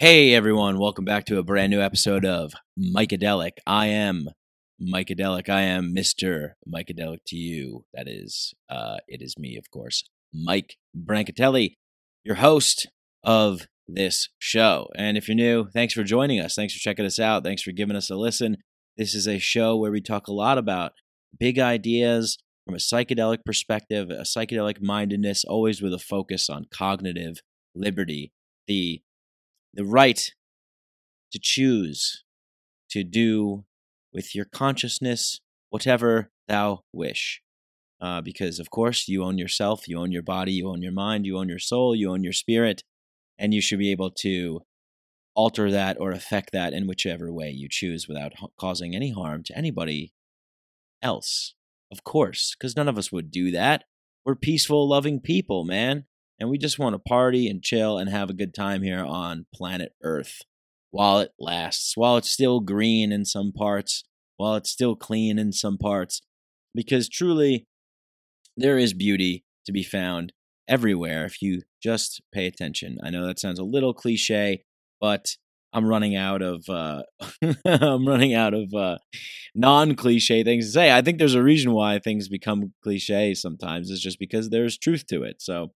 Hey everyone, welcome back to a brand new episode of Mikedelic. I am Mikedelic. I am Mr. Mikedelic to you. That is, uh, it is me, of course, Mike Brancatelli, your host of this show. And if you're new, thanks for joining us. Thanks for checking us out. Thanks for giving us a listen. This is a show where we talk a lot about big ideas from a psychedelic perspective, a psychedelic mindedness, always with a focus on cognitive liberty, the the right to choose to do with your consciousness whatever thou wish. Uh, because, of course, you own yourself, you own your body, you own your mind, you own your soul, you own your spirit, and you should be able to alter that or affect that in whichever way you choose without causing any harm to anybody else. Of course, because none of us would do that. We're peaceful, loving people, man and we just want to party and chill and have a good time here on planet Earth while it lasts, while it's still green in some parts, while it's still clean in some parts, because truly there is beauty to be found everywhere if you just pay attention. I know that sounds a little cliche, but I'm running out of uh, I'm running out of uh, non-cliche things to say. I think there's a reason why things become cliche sometimes. It's just because there's truth to it. So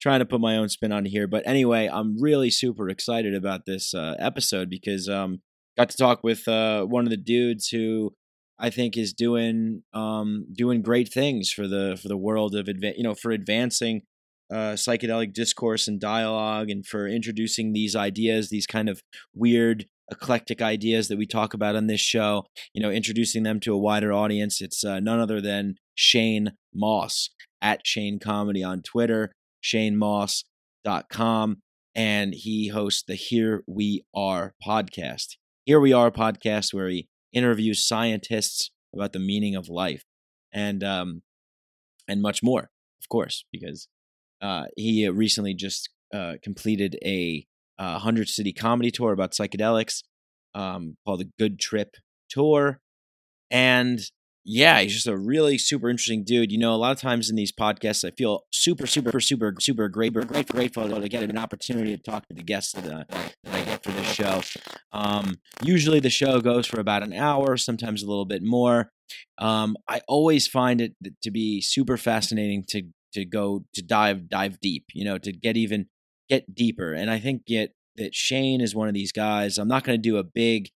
trying to put my own spin on here. But anyway, I'm really super excited about this uh, episode because um got to talk with uh, one of the dudes who I think is doing um doing great things for the for the world of adva- you know for advancing uh, psychedelic discourse and dialogue and for introducing these ideas, these kind of weird eclectic ideas that we talk about on this show, you know, introducing them to a wider audience. It's uh, none other than Shane Mauss at Shane Comedy on Twitter shanemauss.com, and he hosts the Here We Are podcast. Here We Are podcast, where he interviews scientists about the meaning of life and um, and much more, of course, because uh, he recently just uh, completed a uh, 100 city comedy tour about psychedelics um, called the Good Trip Tour. And yeah, he's just a really super interesting dude. You know, a lot of times in these podcasts, I feel super, super, super, super great, grateful, grateful to get an opportunity to talk to the guests that, uh, that I get for this show. Um, usually, the show goes for about an hour, sometimes a little bit more. Um, I always find it to be super fascinating to to go to dive dive deep. You know, to get even get deeper. And I think get that Shane is one of these guys. I'm not going to do a big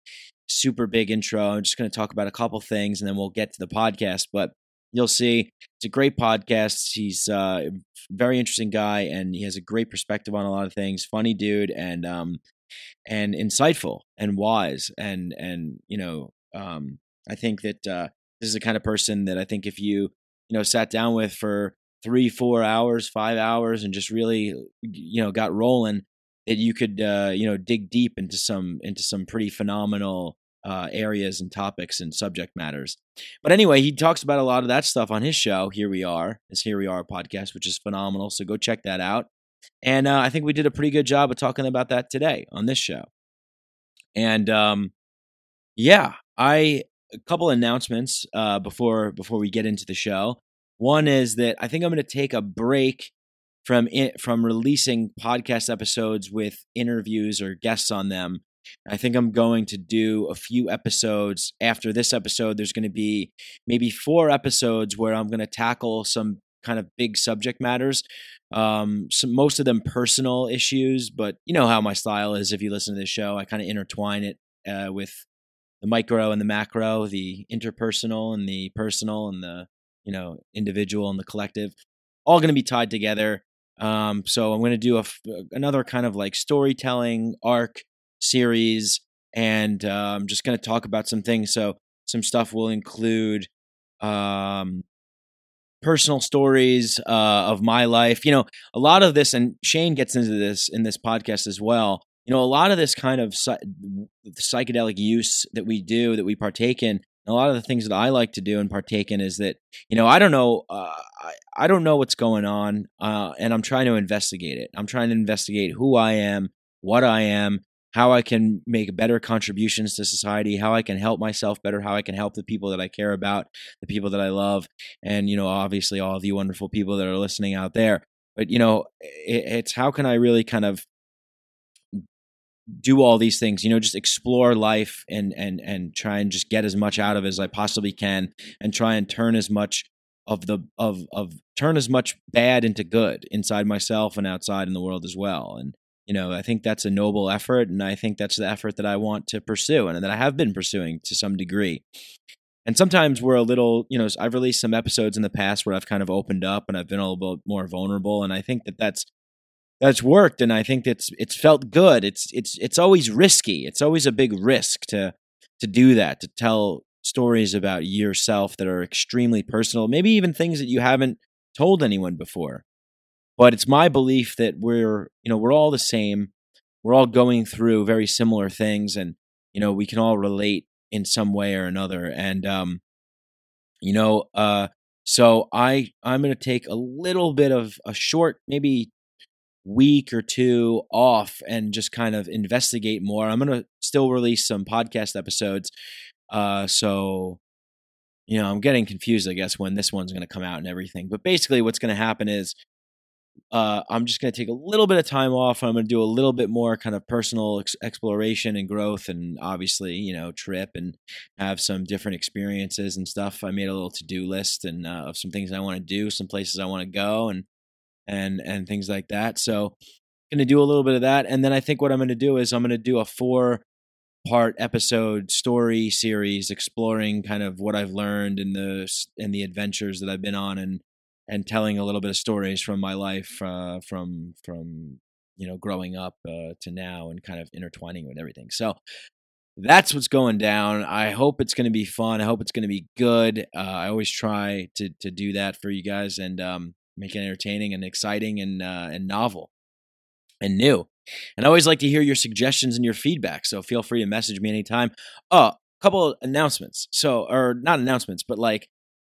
super big intro. I'm just going to talk about a couple things and then we'll get to the podcast. But you'll see it's a great podcast. He's uh, a very interesting guy and he has a great perspective on a lot of things. Funny dude and um, and insightful and wise and and you know um, I think that uh, this is the kind of person that I think if you you know sat down with for three four hours five hours and just really you know got rolling that you could uh, you know dig deep into some into some pretty phenomenal uh, areas and topics and subject matters. But anyway, he talks about a lot of that stuff on his show. Here we are, his Here We Are podcast, which is phenomenal. So go check that out. And uh, I think we did a pretty good job of talking about that today on this show. And um, yeah, I a couple announcements uh, before before we get into the show. One is that I think I'm going to take a break from it, from releasing podcast episodes with interviews or guests on them I think I'm going to do a few episodes after this episode. There's going to be maybe four episodes where I'm going to tackle some kind of big subject matters. Um, most of them personal issues, but you know how my style is. If you listen to this show, I kind of intertwine it uh, with the micro and the macro, the interpersonal and the personal, and the you know individual and the collective, all going to be tied together. Um, so I'm going to do a, another kind of like storytelling arc series, and I'm just going to talk about some things. So some stuff will include um, personal stories uh, of my life. You know, a lot of this, and Shane gets into this in this podcast as well. You know, a lot of this kind of psychedelic use that we do, that we partake in, a lot of the things that I like to do and partake in is that you know I don't know uh, I, I don't know what's going on uh, and I'm trying to investigate it. I'm trying to investigate who I am, what I am, how I can make better contributions to society, how I can help myself better, how I can help the people that I care about, the people that I love, and you know, obviously all you wonderful people that are listening out there. But you know, it, it's how can I really kind of do all these things you know just explore life and and and try and just get as much out of it as i possibly can and try and turn as much of the of of turn as much bad into good inside myself and outside in the world as well and you know i think that's a noble effort and i think that's the effort that i want to pursue and that i have been pursuing to some degree. And sometimes we're a little you know i've released some episodes in the past where i've kind of opened up and i've been a little bit more vulnerable and i think that that's that's worked and i think it's it's felt good. It's it's it's always risky. It's always a big risk to to do that to tell stories about yourself that are extremely personal maybe even things that you haven't told anyone before but it's my belief that we're you know we're all the same we're all going through very similar things and you know we can all relate in some way or another and um you know uh so i i'm going to take a little bit of a short maybe week or two off and just kind of investigate more. I'm going to still release some podcast episodes. Uh, so, you know, I'm getting confused, I guess, when this one's going to come out and everything. But basically, what's going to happen is uh, I'm just going to take a little bit of time off. I'm going to do a little bit more kind of personal ex- exploration and growth, and obviously, you know, trip and have some different experiences and stuff. I made a little to do list and uh, of some things I want to do, some places I want to go, and and and things like that. So going to do a little bit of that and then I think what I'm going to do is I'm going to do a four part episode story series exploring kind of what I've learned in the in the adventures that I've been on and and telling a little bit of stories from my life uh, from from you know growing up uh, to now and kind of intertwining with everything. So that's what's going down. I hope it's going to be fun. I hope it's going to be good. Uh, I always try to to do that for you guys, and um, make it entertaining and exciting and uh, and novel and new. And I always like to hear your suggestions and your feedback. So feel free to message me anytime. Oh, a couple announcements. So, or not announcements, but like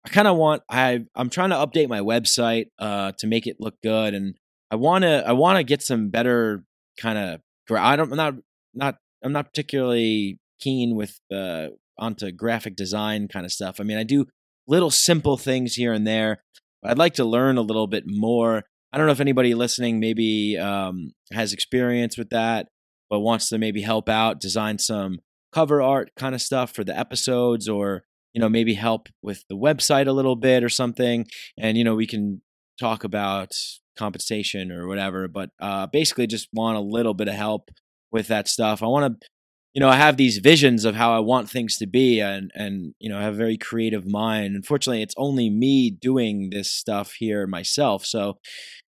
I kind of want I I'm trying to update my website uh to make it look good and I want to I want to get some better kind of I don't I'm not not I'm not particularly keen with uh onto graphic design kind of stuff. I mean, I do little simple things here and there, but I'd like to learn a little bit more. I don't know if anybody listening maybe um, has experience with that, but wants to maybe help out, design some cover art kind of stuff for the episodes, or you know maybe help with the website a little bit or something. And you know we can talk about compensation or whatever, but uh, basically just want a little bit of help with that stuff. I want to you know, I have these visions of how I want things to be and and you know, I have a very creative mind. Unfortunately, it's only me doing this stuff here myself. So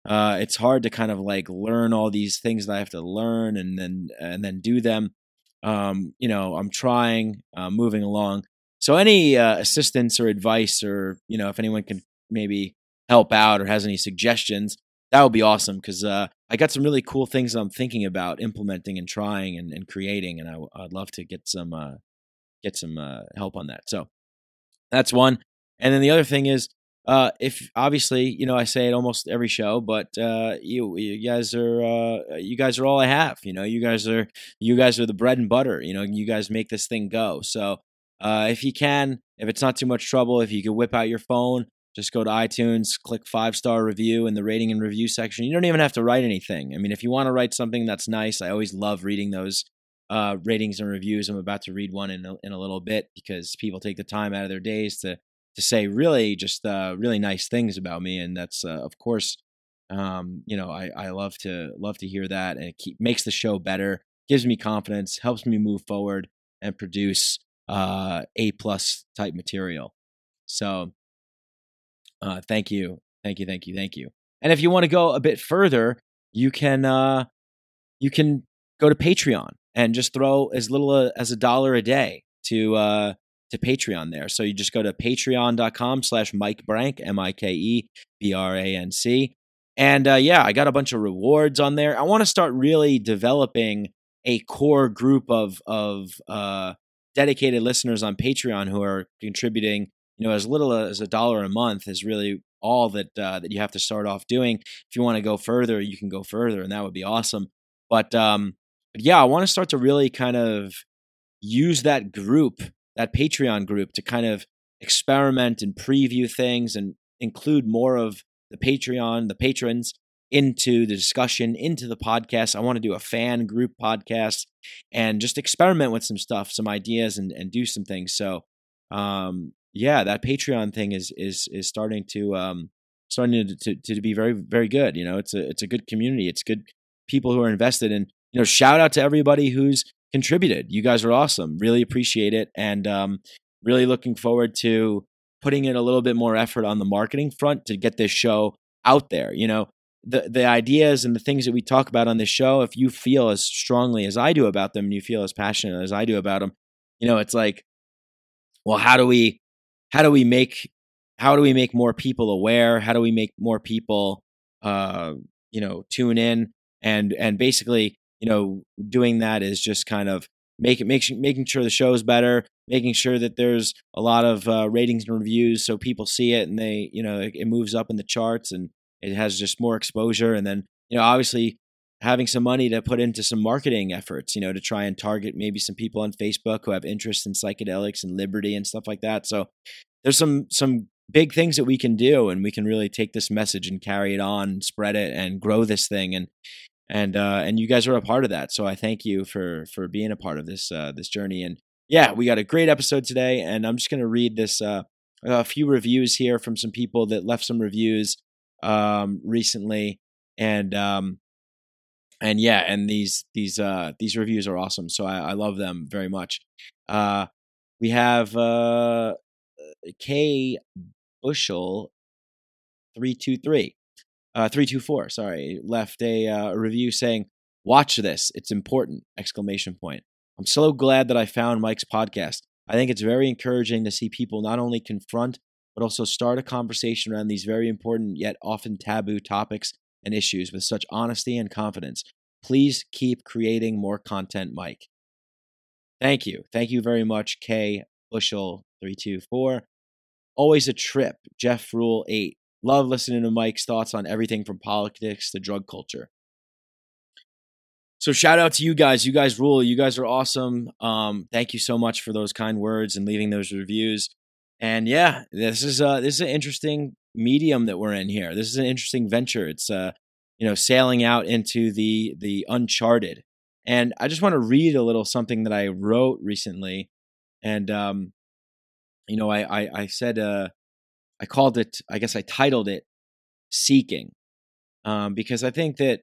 uh it's hard to kind of like learn all these things that I have to learn and then and then do them. Um, you know, I'm trying, uh, moving along. So any uh, assistance or advice or, you know, if anyone can maybe help out or has any suggestions, that would be awesome because uh, I got some really cool things I'm thinking about implementing and trying and, and creating, and I, would love to get some uh, get some uh, help on that. So that's one. And then the other thing is, uh, if obviously you know I say it almost every show, but uh, you you guys are you guys are all I have. You know, you guys are you guys are the bread and butter. You know, you guys make this thing go. So uh, if you can, if it's not too much trouble, if you could whip out your phone, just go to iTunes, click five star review in the rating and review section. You don't even have to write anything. I mean, if you want to write something that's nice, I always love reading those uh, ratings and reviews. I'm about to read one in a, in a little bit because people take the time out of their days to to say really just uh, really nice things about me, and that's uh, of course, um, you know, I, I love to love to hear that, and it keep, makes the show better, gives me confidence, helps me move forward and produce uh, a plus type material. So uh, thank you, thank you, thank you, thank you. And if you want to go a bit further, you can uh, you can go to Patreon and just throw as little a, as a dollar a day to uh, to Patreon there. So you just go to patreon.com slash Mike Brank, M I K E B R A N C. And uh, yeah, I got a bunch of rewards on there. I want to start really developing a core group of of uh, dedicated listeners on Patreon who are contributing you know as little as a dollar a month is really all that uh, that you have to start off doing. If you want to go further, you can go further, and that would be awesome. But um, but yeah, I want to start to really kind of use that group, that Patreon group, to kind of experiment and preview things and include more of the Patreon, the patrons into the discussion, into the podcast. I want to do a fan group podcast and just experiment with some stuff, some ideas, and and do some things. So, um, yeah, that Patreon thing is is is starting to um, starting to, to to be very very good. You know, it's a it's a good community. It's good people who are invested, and you know, shout out to everybody who's contributed. You guys are awesome. Really appreciate it, and um, really looking forward to putting in a little bit more effort on the marketing front to get this show out there. You know, the the ideas and the things that we talk about on this show, if you feel as strongly as I do about them and you feel as passionate as I do about them, you know, it's like, well, how do we how do we make how do we make more people aware? How do we make more people uh, you know, tune in and and basically, you know, doing that is just kind of making making making sure the show is better, making sure that there's a lot of uh, ratings and reviews so people see it and they, you know, it, it moves up in the charts and it has just more exposure. And then, you know, obviously having some money to put into some marketing efforts, you know, to try and target maybe some people on Facebook who have interest in psychedelics and liberty and stuff like that. So there's some some big things that we can do and we can really take this message and carry it on, spread it and grow this thing and and uh and you guys are a part of that. So I thank you for for being a part of this uh this journey and yeah, we got a great episode today and I'm just going to read this uh a few reviews here from some people that left some reviews um, recently, and um, and yeah, and these these uh, these reviews are awesome. So I, I love them very much. Uh, we have uh, K Bushel three two three. Uh, 324 sorry left a uh, review saying watch this it's important exclamation point i'm so glad that i found mike's podcast i think it's very encouraging to see people not only confront but also start a conversation around these very important yet often taboo topics and issues with such honesty and confidence. Please keep creating more content, Mike. Thank you. Thank you very much, K Bushel324. Always a trip, Jeff Rule 8. Love listening to Mike's thoughts on everything from politics to drug culture. So shout out to you guys. You guys rule. You guys are awesome. Um, thank you so much for those kind words and leaving those reviews. And yeah, this is uh this is an interesting medium that we're in here. This is an interesting venture. It's uh you know sailing out into the the uncharted. And I just want to read a little something that I wrote recently. And um you know, I I, I said uh I called it I guess I titled it seeking. Um because I think that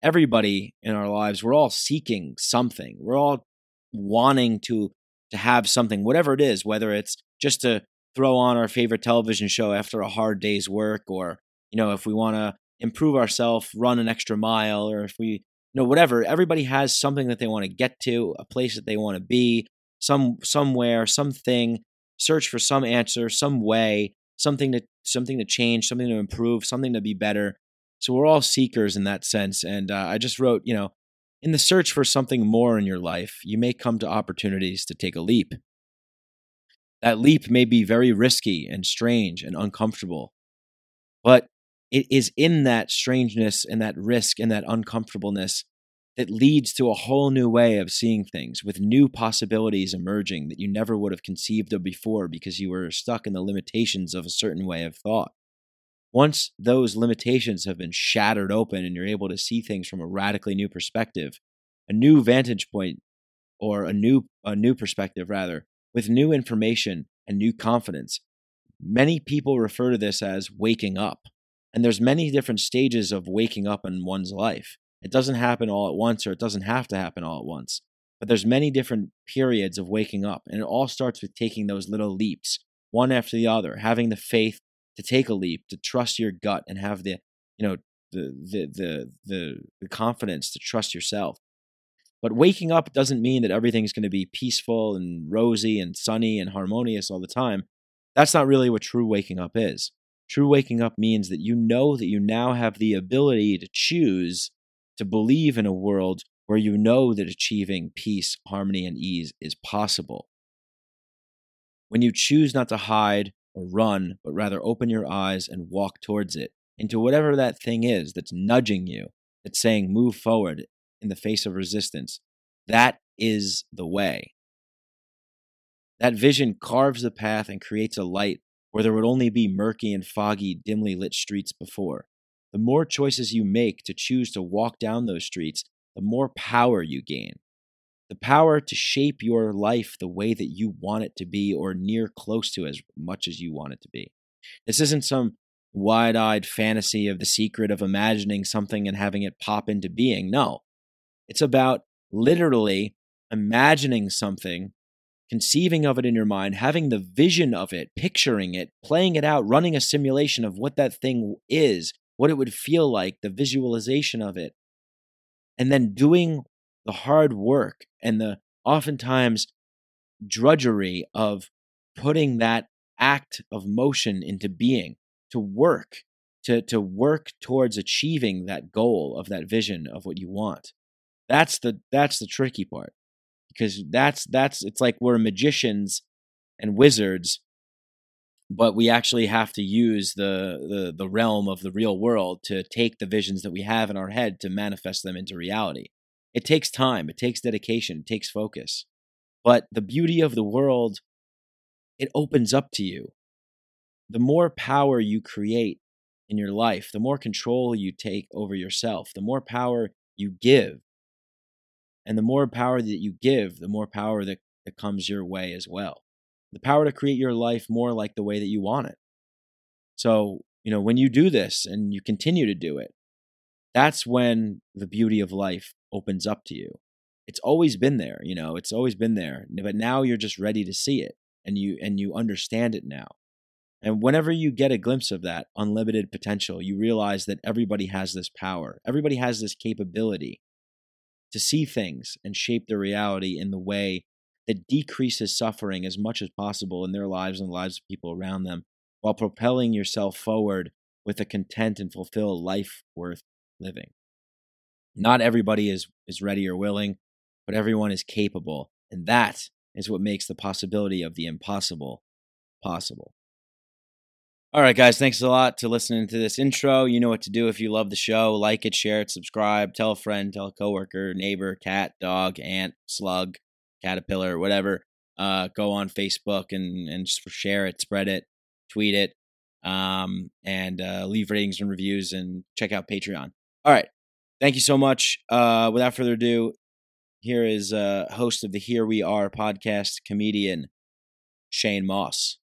everybody in our lives we're all seeking something. We're all wanting to to have something whatever it is whether it's just to throw on our favorite television show after a hard day's work or you know if we want to improve ourselves run an extra mile or if we you know whatever everybody has something that they want to get to a place that they want to be some somewhere something. Search for some answer some way something to something to change something to improve something to be better. So we're all seekers in that sense and uh, i just wrote you know in the search for something more in your life you may come to opportunities to take a leap that leap may be very risky and strange and uncomfortable, but it is in that strangeness and that risk and that uncomfortableness that leads to a whole new way of seeing things with new possibilities emerging that you never would have conceived of before because you were stuck in the limitations of a certain way of thought. Once those limitations have been shattered open and you're able to see things from a radically new perspective, a new vantage point or a new a new perspective rather with new information and new confidence. Many people refer to this as waking up. And there's many different stages of waking up in one's life. It doesn't happen all at once or it doesn't have to happen all at once. But there's many different periods of waking up and it all starts with taking those little leaps, one after the other, having the faith to take a leap, to trust your gut and have the, you know, the the the the, the confidence to trust yourself. But waking up doesn't mean that everything's going to be peaceful and rosy and sunny and harmonious all the time. That's not really what true waking up is. True waking up means that you know that you now have the ability to choose to believe in a world where you know that achieving peace, harmony, and ease is possible. When you choose not to hide or run, but rather open your eyes and walk towards it, into whatever that thing is that's nudging you, that's saying move forward in the face of resistance. That is the way. That vision carves the path and creates a light where there would only be murky and foggy, dimly lit streets before. the more choices you make to choose to walk down those streets, the more power you gain. The power to shape your life the way that you want it to be or near close to as much as you want it to be. This isn't some wide eyed fantasy of the secret of imagining something and having it pop into being. No, it's about literally imagining something, conceiving of it in your mind, having the vision of it, picturing it, playing it out, running a simulation of what that thing is, what it would feel like, the visualization of it, and then doing the hard work and the oftentimes drudgery of putting that act of motion into being to work to to work towards achieving that goal of that vision of what you want that's the that's the tricky part because that's that's it's like we're magicians and wizards but we actually have to use the, the the realm of the real world to take the visions that we have in our head to manifest them into reality. It takes time it takes dedication it takes focus but the beauty of the world it opens up to you. The more power you create in your life the more control you take over yourself the more power you give and the more power that you give the more power that, that comes your way as well the power to create your life more like the way that you want it. So, you know, when you do this and you continue to do it, that's when the beauty of life opens up to you. It's always been there, you know, it's always been there, but now you're just ready to see it and you and you understand it now. And whenever you get a glimpse of that unlimited potential, you realize that everybody has this power. Everybody has this capability to see things and shape their reality in the way that decreases suffering as much as possible in their lives and the lives of people around them while propelling yourself forward with a content and fulfilled life worth living. Not everybody is, is ready or willing, but everyone is capable. And that is what makes the possibility of the impossible possible. All right, guys, thanks a lot to listening to this intro. You know what to do if you love the show. Like it, share it, subscribe, tell a friend, tell a coworker, neighbor, cat, dog, ant, slug, caterpillar, whatever, uh, go on Facebook and and share it, spread it, tweet it, um, and uh, leave ratings and reviews, and check out Patreon. All right, thank you so much. Uh, without further ado, here is uh, host of the Here We Are podcast, comedian Shane Mauss.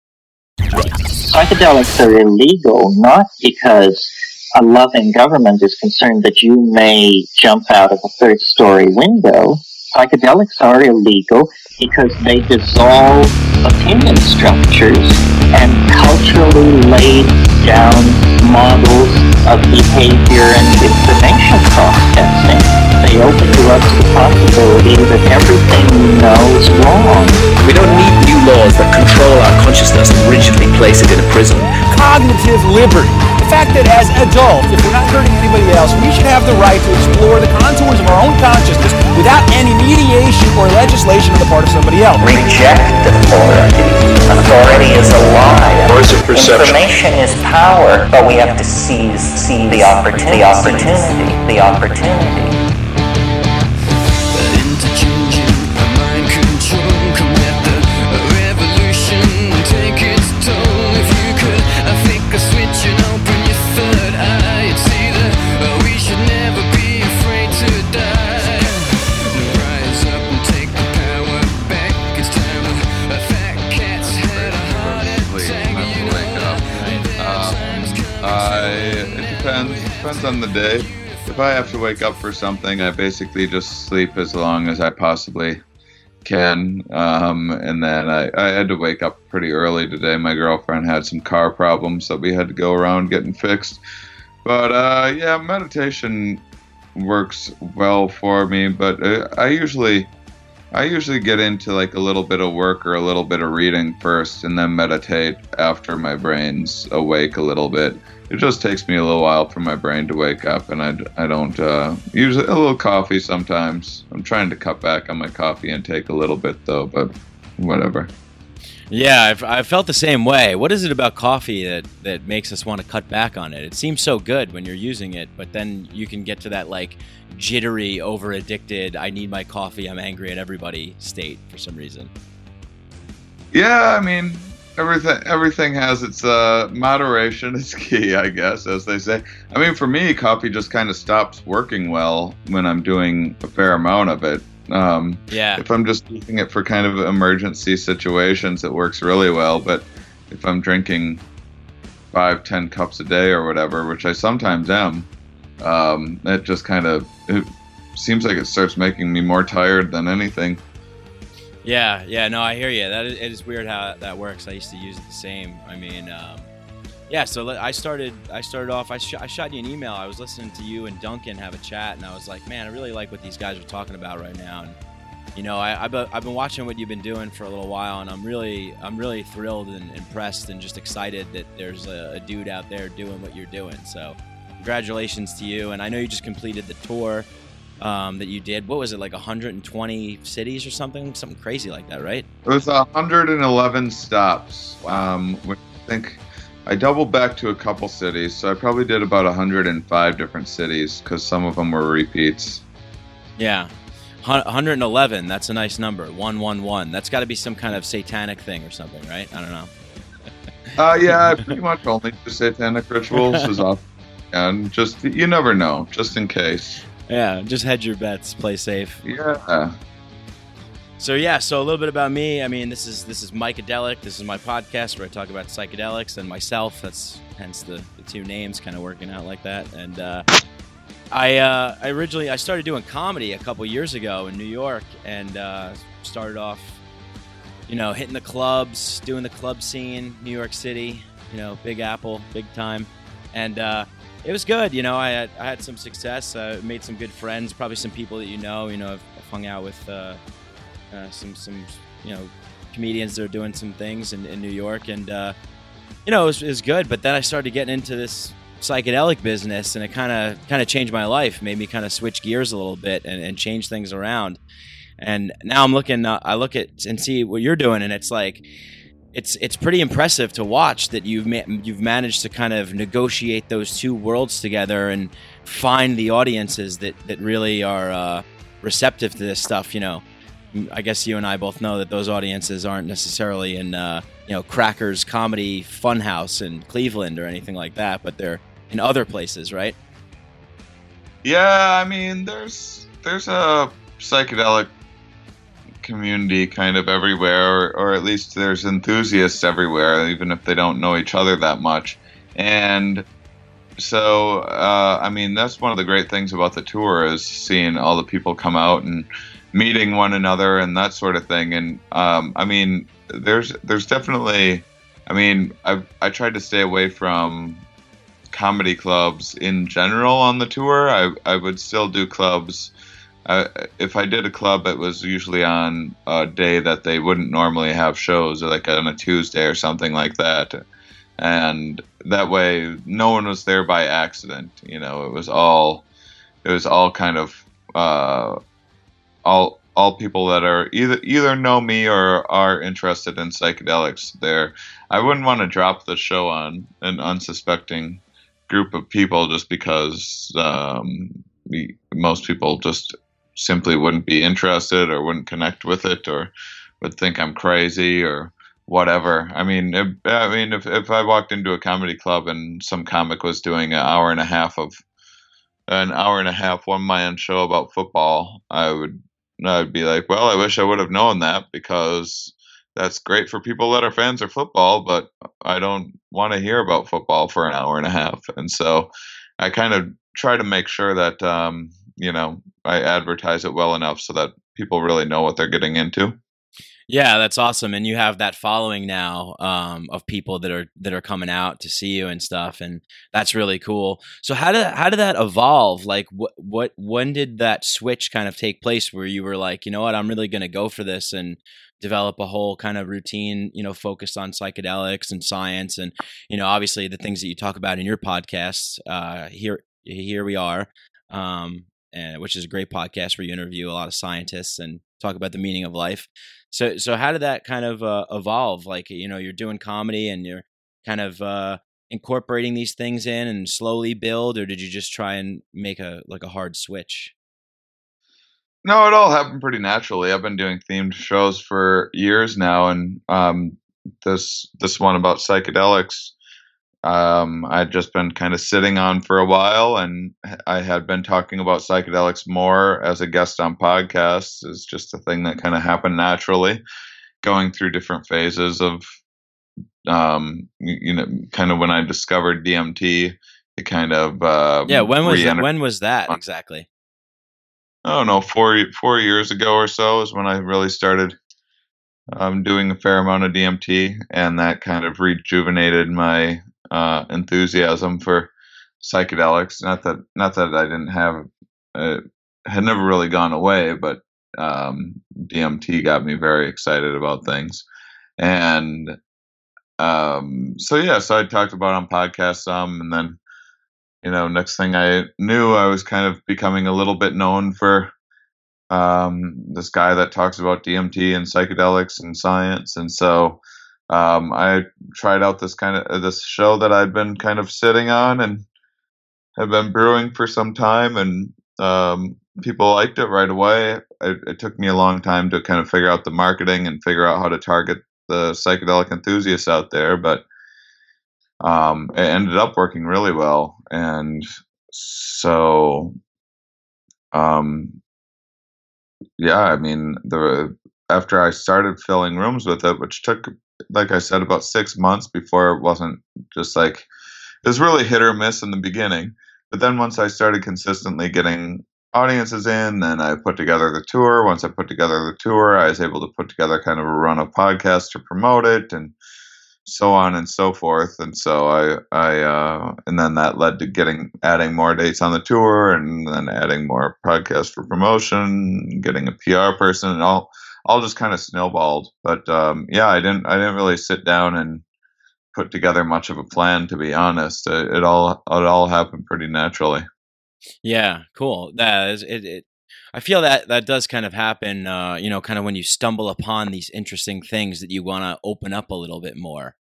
Psychedelics are illegal not because a loving government is concerned that you may jump out of a third story window psychedelics are illegal because they dissolve opinion structures and culturally laid down models of behavior and information processing. They open to us the possibility that everything we know is wrong. We don't need new laws that control our consciousness and rigidly place it in a prison. Cognitive liberty The fact that as adults, if we're not hurting anybody else, we should have the right to explore the contours of our own consciousness without any mediation or legislation on the part of somebody else. Reject authority. Authority is a lie. Voice of perception. Information is power, but we have to seize, seize the opportunity. The opportunity. The opportunity. Depends on the day. If I have to wake up for something, I basically just sleep as long as I possibly can. Um, and then I, I had to wake up pretty early today. My girlfriend had some car problems that we had to go around getting fixed. But uh, yeah, meditation works well for me. But uh, I usually I usually get into like a little bit of work or a little bit of reading first and then meditate after my brain's awake a little bit it just takes me a little while for my brain to wake up, and I, I don't uh, use a little coffee sometimes. I'm trying to cut back on my coffee intake a little bit though, but whatever. Yeah, I've, I've felt the same way. What is it about coffee that, that makes us want to cut back on it? It seems so good when you're using it, but then you can get to that like jittery, over addicted, I need my coffee, I'm angry at everybody state for some reason. Yeah, I mean, everything everything has its uh, moderation is key, I guess, as they say. I mean, for me, coffee just kind of stops working well when I'm doing a fair amount of it. Um, Yeah. if I'm just using it for kind of emergency situations, it works really well. But if I'm drinking five, ten cups a day or whatever, which I sometimes am, um, it just kind of it seems like it starts making me more tired than anything. Yeah, yeah, no, I hear you. That is, it is weird how that works. I used to use it the same. I mean, um, yeah. So I started. I started off. I, sh- I shot you an email. I was listening to you and Duncan have a chat, and I was like, man, I really like what these guys are talking about right now. And you know, I, I've, I've been watching what you've been doing for a little while, and I'm really, I'm really thrilled and impressed, and just excited that there's a, a dude out there doing what you're doing. So, congratulations to you. And I know you just completed the tour um, that you did. What was it like 120 cities or something? Something crazy like that, right? It was 111 stops. Um, I think I doubled back to a couple cities, so I probably did about 105 different cities because some of them were repeats. Yeah. 111. That's a nice number. 111. That's got to be some kind of satanic thing or something, right? I don't know. Uh, yeah, I pretty much only do satanic rituals as often and just you never know, just in case. Yeah, just hedge your bets, play safe. Yeah. So yeah, so a little bit about me. I mean, this is this is Mikedelic. This is my podcast where I talk about psychedelics and myself. That's hence the, the two names kind of working out like that. And uh, I uh, I originally I started doing comedy a couple years ago in New York, and uh, started off, you know, hitting the clubs, doing the club scene, New York City, you know, Big Apple, big time, and uh, it was good. You know, I had I had some success, uh, made some good friends, probably some people that you know. You know, I've, I've hung out with. Uh, uh, some some you know comedians that are doing some things in, in New York, and uh, you know it was, it was good. But then I started getting into this psychedelic business, and it kind of kind of changed my life, made me kind of switch gears a little bit and, and change things around. And now I'm looking, uh, I look at and see what you're doing, and it's like. It's, it's pretty impressive to watch that you've ma- you've managed to kind of negotiate those two worlds together and find the audiences that, that really are uh, receptive to this stuff. You know, I guess you and I both know that those audiences aren't necessarily in uh, you know Crackers Comedy Funhouse in Cleveland or anything like that, but they're in other places, right? Yeah, I mean, there's there's a psychedelic community kind of everywhere, or, or at least there's enthusiasts everywhere, even if they don't know each other that much. And so, uh, I mean, that's one of the great things about the tour is seeing all the people come out and meeting one another and that sort of thing. And um, I mean, there's there's definitely, I mean, I I tried to stay away from comedy clubs in general on the tour. I I would still do clubs. If I did a club, it was usually on a day that they wouldn't normally have shows, like on a Tuesday or something like that. And that way, no one was there by accident. You know, it was all, it was all kind of, uh, all all people that are either either know me or are interested in psychedelics. There, I wouldn't want to drop the show on an unsuspecting group of people just because um, most people just simply wouldn't be interested or wouldn't connect with it or would think I'm crazy or whatever. I mean, I mean, if if I walked into a comedy club and some comic was doing an hour and a half of an hour and a half one man show about football, I would I'd be like, well, I wish I would have known that because that's great for people that are fans of football, but I don't want to hear about football for an hour and a half. And so I kind of try to make sure that, um, you know, I advertise it well enough so that people really know what they're getting into. Yeah, that's awesome, and you have that following now um, of people that are that are coming out to see you and stuff, and that's really cool. So how did how did that evolve? Like, what what when did that switch kind of take place where you were like, you know what, I'm really going to go for this and develop a whole kind of routine, you know, focused on psychedelics and science, and you know, obviously the things that you talk about in your podcasts. Uh, here here we are. Um, and, which is a great podcast where you interview a lot of scientists and talk about the meaning of life. So, so how did that kind of uh, evolve? Like, you know, you're doing comedy and you're kind of uh, incorporating these things in and slowly build, or did you just try and make a like a hard switch? No, it all happened pretty naturally. I've been doing themed shows for years now, and um, this this one about psychedelics um, I'd just been kind of sitting on for a while, and I had been talking about psychedelics more as a guest on podcasts. It's just a thing that kind of happened naturally, going through different phases of, um, you know, kind of when I discovered DMT, it kind of uh, yeah. When was that, when was that exactly? I don't know, four four years ago or so is when I really started um, doing a fair amount of DMT, and that kind of rejuvenated my uh, enthusiasm for psychedelics. Not that not that I didn't have it uh, had never really gone away, but um, DMT got me very excited about things, and um, so yeah, so I talked about on podcasts some, and then you know, next thing I knew, I was kind of becoming a little bit known for um, this guy that talks about DMT and psychedelics and science, and so um, I tried out this kind of uh, this show that I'd been kind of sitting on and had been brewing for some time, and um, people liked it right away. It, it, took me a long time to kind of figure out the marketing and figure out how to target the psychedelic enthusiasts out there, but um, it ended up working really well, and so um, yeah, I mean the after I started filling rooms with it, which took like I said, about six months before it wasn't just like it was really hit or miss in the beginning. But then once I started consistently getting audiences in, then I put together the tour. Once I put together the tour, I was able to put together kind of a run of podcasts to promote it and so on and so forth. And so I, I, uh, and then that led to getting, adding more dates on the tour and then adding more podcasts for promotion, getting a PR person and all, all just kind of snowballed. But um, yeah, I didn't I didn't really sit down and put together much of a plan to be honest. It, it all it all happened pretty naturally. Yeah, cool. That is it, it I feel that that does kind of happen, uh, you know, kind of when you stumble upon these interesting things that you want to open up a little bit more.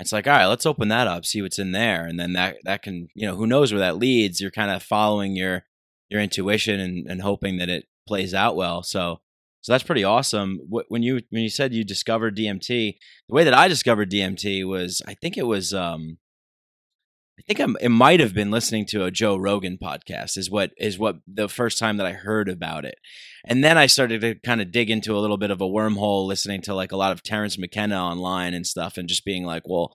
It's like, all right, let's open that up, see what's in there, and then that that can, you know, who knows where that leads. You're kind of following your your intuition and, and hoping that it plays out well. So so that's pretty awesome. When you when you said you discovered DMT, the way that I discovered DMT was I think it was um, I think I'm, it might have been listening to a Joe Rogan podcast is what is what the first time that I heard about it, and then I started to kind of dig into a little bit of a wormhole, listening to like a lot of Terence McKenna online and stuff, and just being like, well,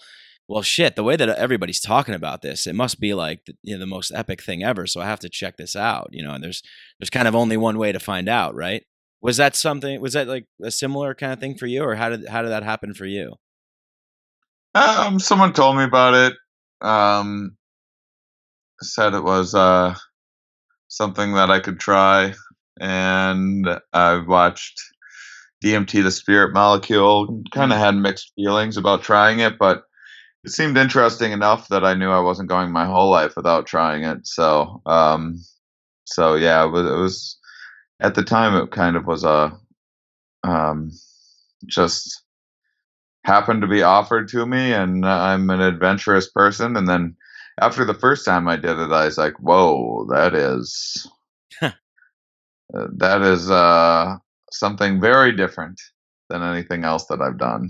well, shit, the way that everybody's talking about this, it must be like the, you know, the most epic thing ever. So I have to check this out, you know. And there's there's kind of only one way to find out, right? Was that something? Was that like a similar kind of thing for you, or how did how did that happen for you? Um, someone told me about it. Um, said it was uh something that I could try, and I watched DMT, the Spirit Molecule. Kind of mm. had mixed feelings about trying it, but it seemed interesting enough that I knew I wasn't going my whole life without trying it. So, um, so yeah, it was, it was at the time it kind of was a um, just happened to be offered to me and i'm an adventurous person and then after the first time i did it i was like whoa that is uh, that is uh, something very different than anything else that i've done.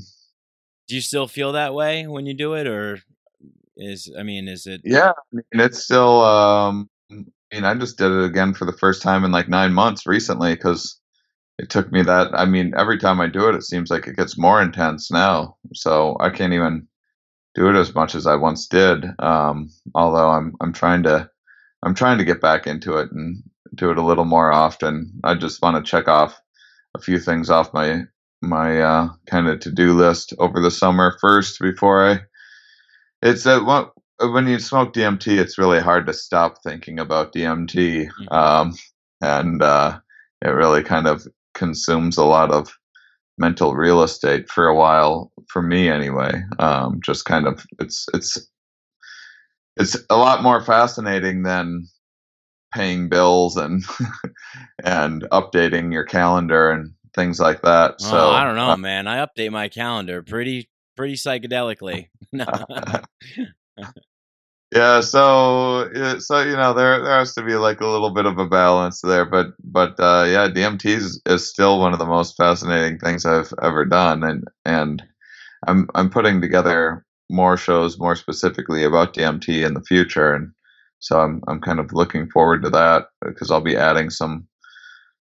Do you still feel that way when you do it or is i mean is it yeah I mean, it's still um mean, I just did it again for the first time in like nine months recently because it took me that. I mean, every time I do it, it seems like it gets more intense now. So I can't even do it as much as I once did. Um, although I'm I'm trying to I'm trying to get back into it and do it a little more often. I just want to check off a few things off my my uh, kind of to do list over the summer first before I. It's that one when you smoke DMT, it's really hard to stop thinking about DMT, mm-hmm. um, and uh, it really kind of consumes a lot of mental real estate for a while for me anyway. Um, just kind of it's it's it's a lot more fascinating than paying bills and and updating your calendar and things like that. So I don't know, uh, man. I update my calendar pretty pretty psychedelically. yeah so so you know there there has to be like a little bit of a balance there but but uh, yeah dmt is, is still one of the most fascinating things i've ever done and and I'm I'm putting together more shows more specifically about DMT in the future, and so I'm I'm kind of looking forward to that because I'll be adding some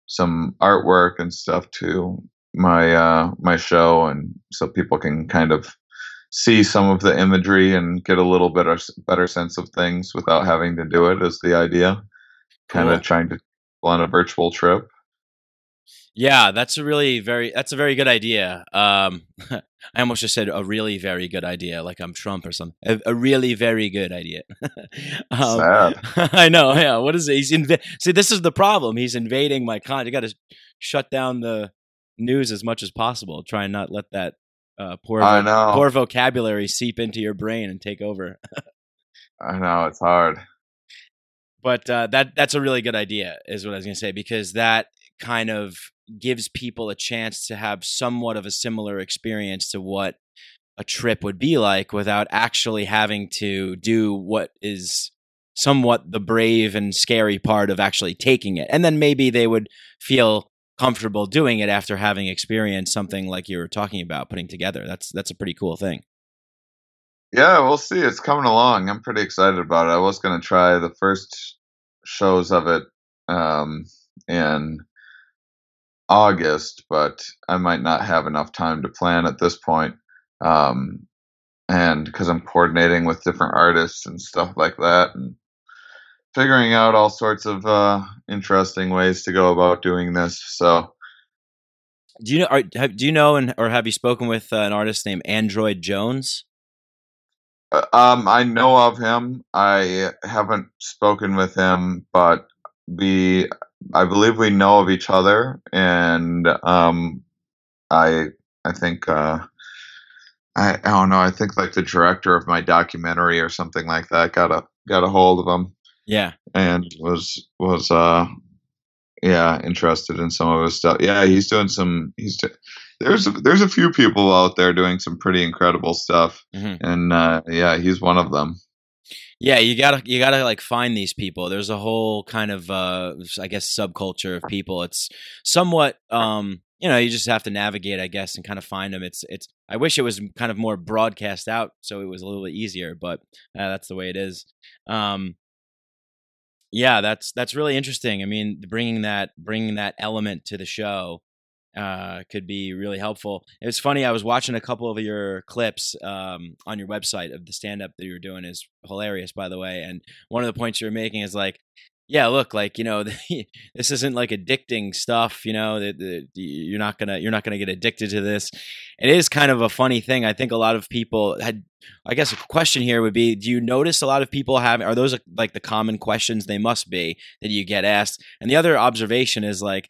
some artwork and stuff to my uh, my show, and so people can kind of see some of the imagery and get a little bit better sense of things without having to do it. Is the idea? Kind Cool. of trying to on a virtual trip. Yeah, that's a really very that's a very good idea. Um, I almost just said a really very good idea, like I'm Trump or something. A, a really very good idea. um, Sad. I know. Yeah. What is it? He's inv- see. This is the problem. He's invading my con. You got to shut down the news as much as possible. Try and not let that uh, poor I vo- know. poor vocabulary seep into your brain and take over. I know it's hard. but uh, that that's a really good idea is what i was going to say because that kind of gives people a chance to have somewhat of a similar experience to what a trip would be like without actually having to do what is somewhat the brave and scary part of actually taking it and then maybe they would feel comfortable doing it after having experienced something like you were talking about putting together that's that's a pretty cool thing Yeah, we'll see. It's coming along. I'm pretty excited about it. I was going to try the first shows of it um, in August, but I might not have enough time to plan at this point. Um, and because I'm coordinating with different artists and stuff like that, and figuring out all sorts of uh, interesting ways to go about doing this. So, do you know are, have, do you know and or have you spoken with uh, an artist named android jones Uh, Um, I know of him. I haven't spoken with him, but we, I believe we know of each other, and um, I, I think, uh, I, I don't know. I think like the director of my documentary or something like that got a got a hold of him yeah and was was uh, yeah, interested in some of his stuff. Yeah, he's doing some. He's do- there's there's a few people out there doing some pretty incredible stuff Mhm. and uh, yeah, he's one of them. Yeah, you gotta you gotta like find these people. There's a whole kind of uh I guess subculture of people. It's somewhat um you know you just have to navigate I guess and kind of find them. It's it's I wish it was kind of more broadcast out so it was a little bit easier, but uh, that's the way it is. Um yeah, that's that's really interesting. I mean, bringing that bringing that element to the show uh, could be really helpful. It was funny. I was watching a couple of your clips um, on your website of the stand up that you were doing. is hilarious, by the way. And one of the points you were making is like, yeah, look, like you know, this isn't like addicting stuff. You know, that you're not gonna you're not gonna get addicted to this. It is kind of a funny thing. I think a lot of people had. I guess a question here would be: Do you notice a lot of people have? Are those like the common questions? They must be that you get asked. And the other observation is like,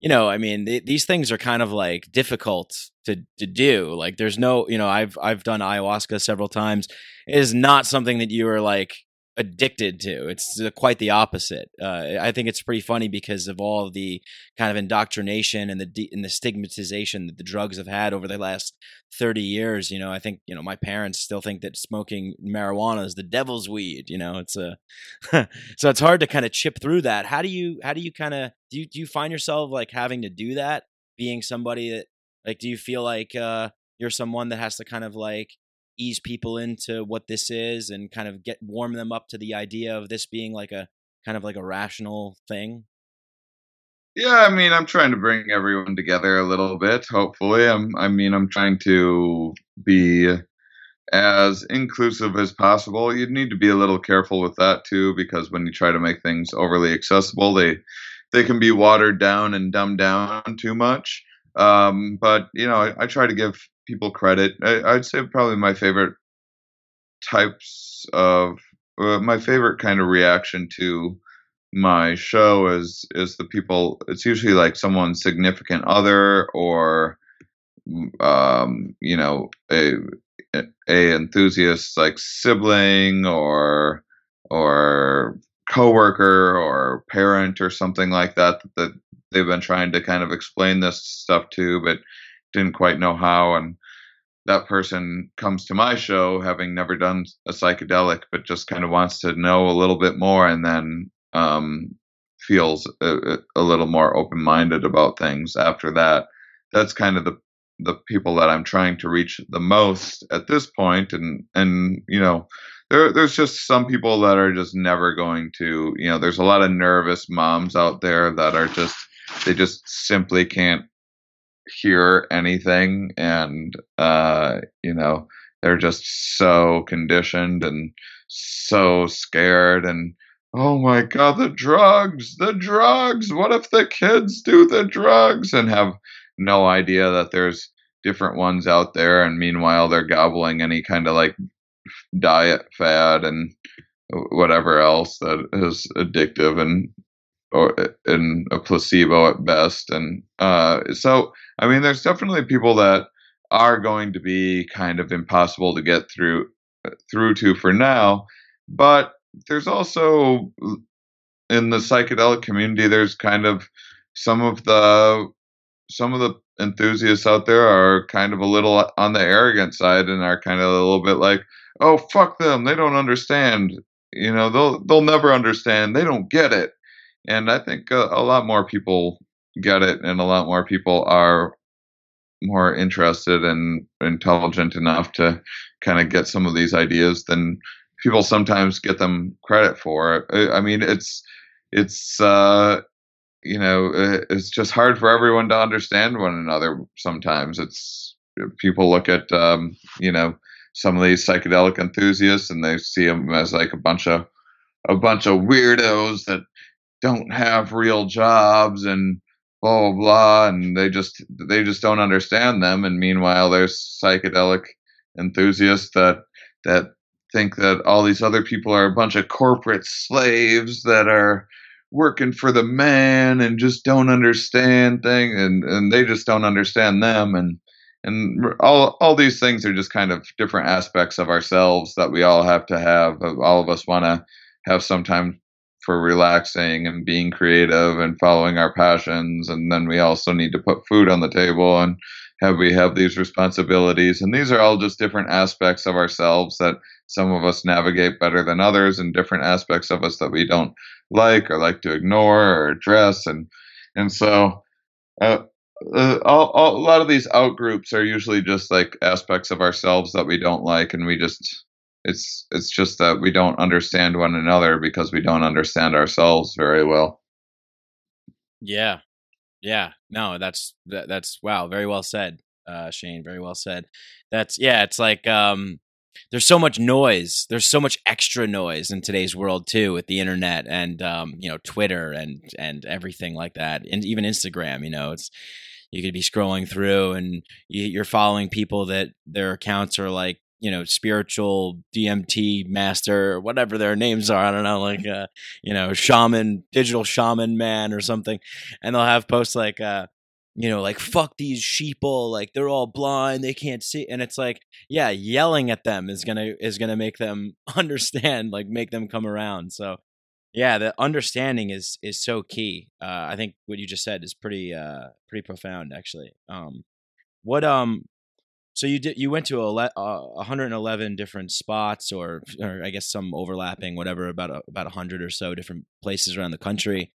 you know, I mean, th- these things are kind of like difficult to to do. Like, there's no, you know, I've I've done ayahuasca several times. It is not something that you are like addicted to. It's quite the opposite. Uh, I think it's pretty funny because of all the kind of indoctrination and the and the stigmatization that the drugs have had over the last thirty years. You know, I think you know my parents still think that smoking marijuana is the devil's weed. You know, it's a so it's hard to kind of chip through that. How do you how do you kind of do you do you find yourself like having to do that? Being somebody that like, do you feel like uh, you're someone that has to kind of like ease people into what this is and kind of get warm them up to the idea of this being like a kind of like a rational thing? Yeah, I mean, I'm trying to bring everyone together a little bit. Hopefully, I'm. I mean, I'm trying to be as inclusive as possible. You'd need to be a little careful with that too, because when you try to make things overly accessible, they they can be watered down and dumbed down too much. Um, but you know, I, I try to give people credit. I, I'd say probably my favorite types of uh, my favorite kind of reaction to my show is is the people it's usually like someone's significant other or um you know a a enthusiast like sibling or or coworker or parent or something like that that they've been trying to kind of explain this stuff to but didn't quite know how and that person comes to my show having never done a psychedelic but just kind of wants to know a little bit more and then um, feels a, a little more open minded about things after that. That's kind of the the people that I'm trying to reach the most at this point, and and you know, there there's just some people that are just never going to, you know, there's a lot of nervous moms out there that are just they just simply can't hear anything, and uh, you know, they're just so conditioned and so scared and oh my god the drugs the drugs what if the kids do the drugs? and have no idea that there's different ones out there and meanwhile they're gobbling any kind of like diet fad and whatever else that is addictive and or in a placebo at best. And uh, so i mean there's definitely people that are going to be kind of impossible to get through through to for now. But there's also in the psychedelic community there's kind of some of the some of the enthusiasts out there are kind of a little on the arrogant side and are kind of a little bit like oh fuck them. They don't understand. You know they'll they'll never understand. They don't get it and i think a, a lot more people get it and a lot more people are more interested and intelligent enough to kind of get some of these ideas than people sometimes get them credit for. I mean, it's it's uh, you know it's just hard for everyone to understand one another. Sometimes it's people look at um, you know some of these psychedelic enthusiasts and they see them as like a bunch of a bunch of weirdos that don't have real jobs and blah blah blah and they just they just don't understand them. And meanwhile there's psychedelic enthusiasts that that think that all these other people are a bunch of corporate slaves that are working for the man and just don't understand things and, and they just don't understand them. And and all all these things are just kind of different aspects of ourselves that we all have to have. All of us want to have some time for relaxing and being creative and following our passions. And then we also need to put food on the table and have we have these responsibilities. And these are all just different aspects of ourselves that some of us navigate better than others and different aspects of us that we don't like or like to ignore or address. And and so uh, uh, all, all, a lot of these out groups are usually just like aspects of ourselves that we don't like and we just it's it's just that we don't understand one another because we don't understand ourselves very well yeah yeah, no, that's that, that's wow, very well said, uh, Shane. Very well said. That's yeah, it's like um, there's so much noise. There's so much extra noise in today's world too, with the internet and um, you know Twitter and and everything like that, and even Instagram. You know, it's you could be scrolling through and you're following people that their accounts are like you know spiritual DMT master or whatever their names are. I don't know, like uh, you know shaman, digital shaman man or something, and they'll have posts like. Uh, you know, like fuck these sheeple, like they're all blind, they can't see, and it's like, yeah, yelling at them is gonna is gonna make them understand, like make them come around. So, yeah, the understanding is is so key. Uh, I think what you just said is pretty uh pretty profound, actually. Um, what um so you did you went to a uh, 111 different spots, or or I guess some overlapping, whatever, about a, about 100 or so different places around the country.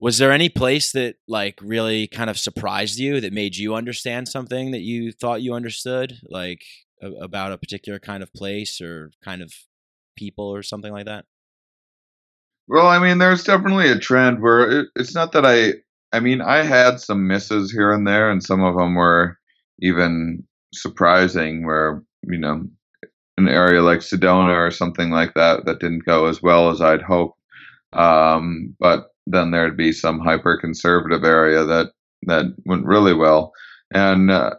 Was there any place that like really kind of surprised you that made you understand something that you thought you understood, like a, about a particular kind of place or kind of people or something like that? Well, I mean, there's definitely a trend where it, it's not that I. I mean, I had some misses here and there, and some of them were even surprising where you know an area like Sedona or something like that that didn't go as well as I'd hope. Um, but then there'd be some hyper conservative area that that went really well. And uh,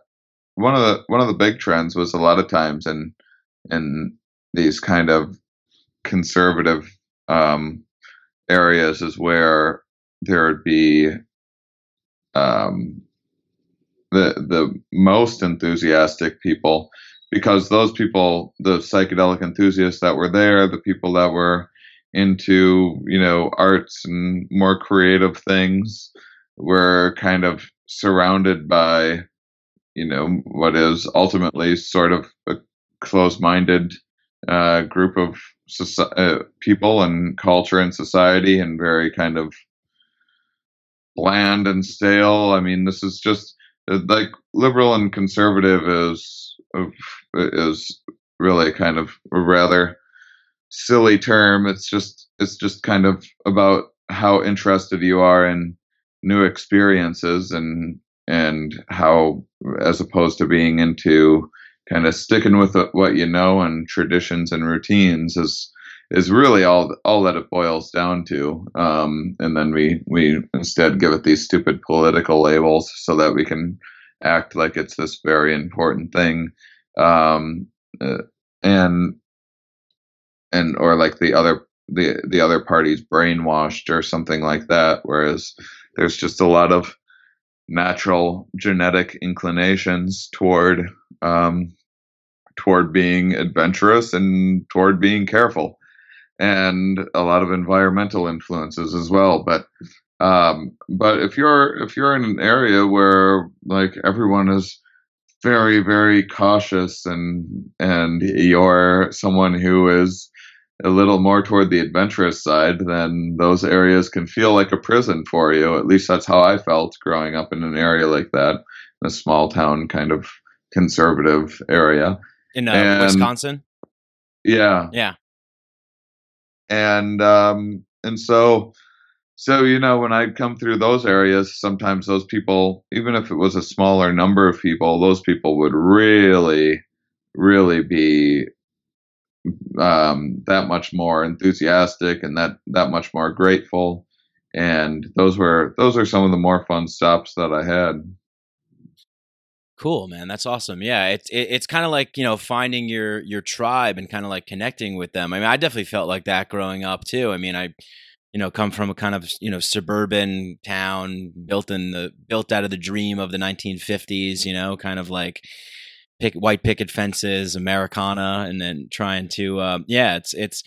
one of the one of the big trends was a lot of times in in these kind of conservative um, areas is where there would be um, the the most enthusiastic people because those people the psychedelic enthusiasts that were there the people that were into you know arts and more creative things were kind of surrounded by you know what is ultimately sort of a close-minded uh, group of uh, people and culture and society and very kind of bland and stale. I mean this is just Uh, like liberal and conservative is is really kind of a rather silly term. It's just it's just kind of about how interested you are in new experiences and and how as opposed to being into kind of sticking with what you know and traditions and routines is is really all all that it boils down to. Um, and then we we instead give it these stupid political labels so that we can act like it's this very important thing. Um, uh, and and or like the other the the other party's brainwashed or something like that. Whereas there's just a lot of natural genetic inclinations toward um, toward being adventurous and toward being careful and a lot of environmental influences as well. But um, but if you're if you're in an area where like everyone is very very cautious and and you're someone who is a little more toward the adventurous side, then those areas can feel like a prison for you. At least that's how I felt growing up in an area like that, a small town kind of conservative area in uh, and, Wisconsin. Yeah, yeah and um, and so so you know when I'd come through those areas, sometimes those people, even if it was a smaller number of people, those people would really, really be um, that much more enthusiastic and that that much more grateful. And those were those are some of the more fun stops that I had. Cool, man. That's awesome. Yeah, it's it, it's kind of like you know finding your your tribe and kind of like connecting with them. I mean, I definitely felt like that growing up too. I mean, I you know come from a kind of you know suburban town built in the built out of the dream of the 1950s. You know, kind of like pick, white picket fences, Americana, and then trying to uh, yeah, it's it's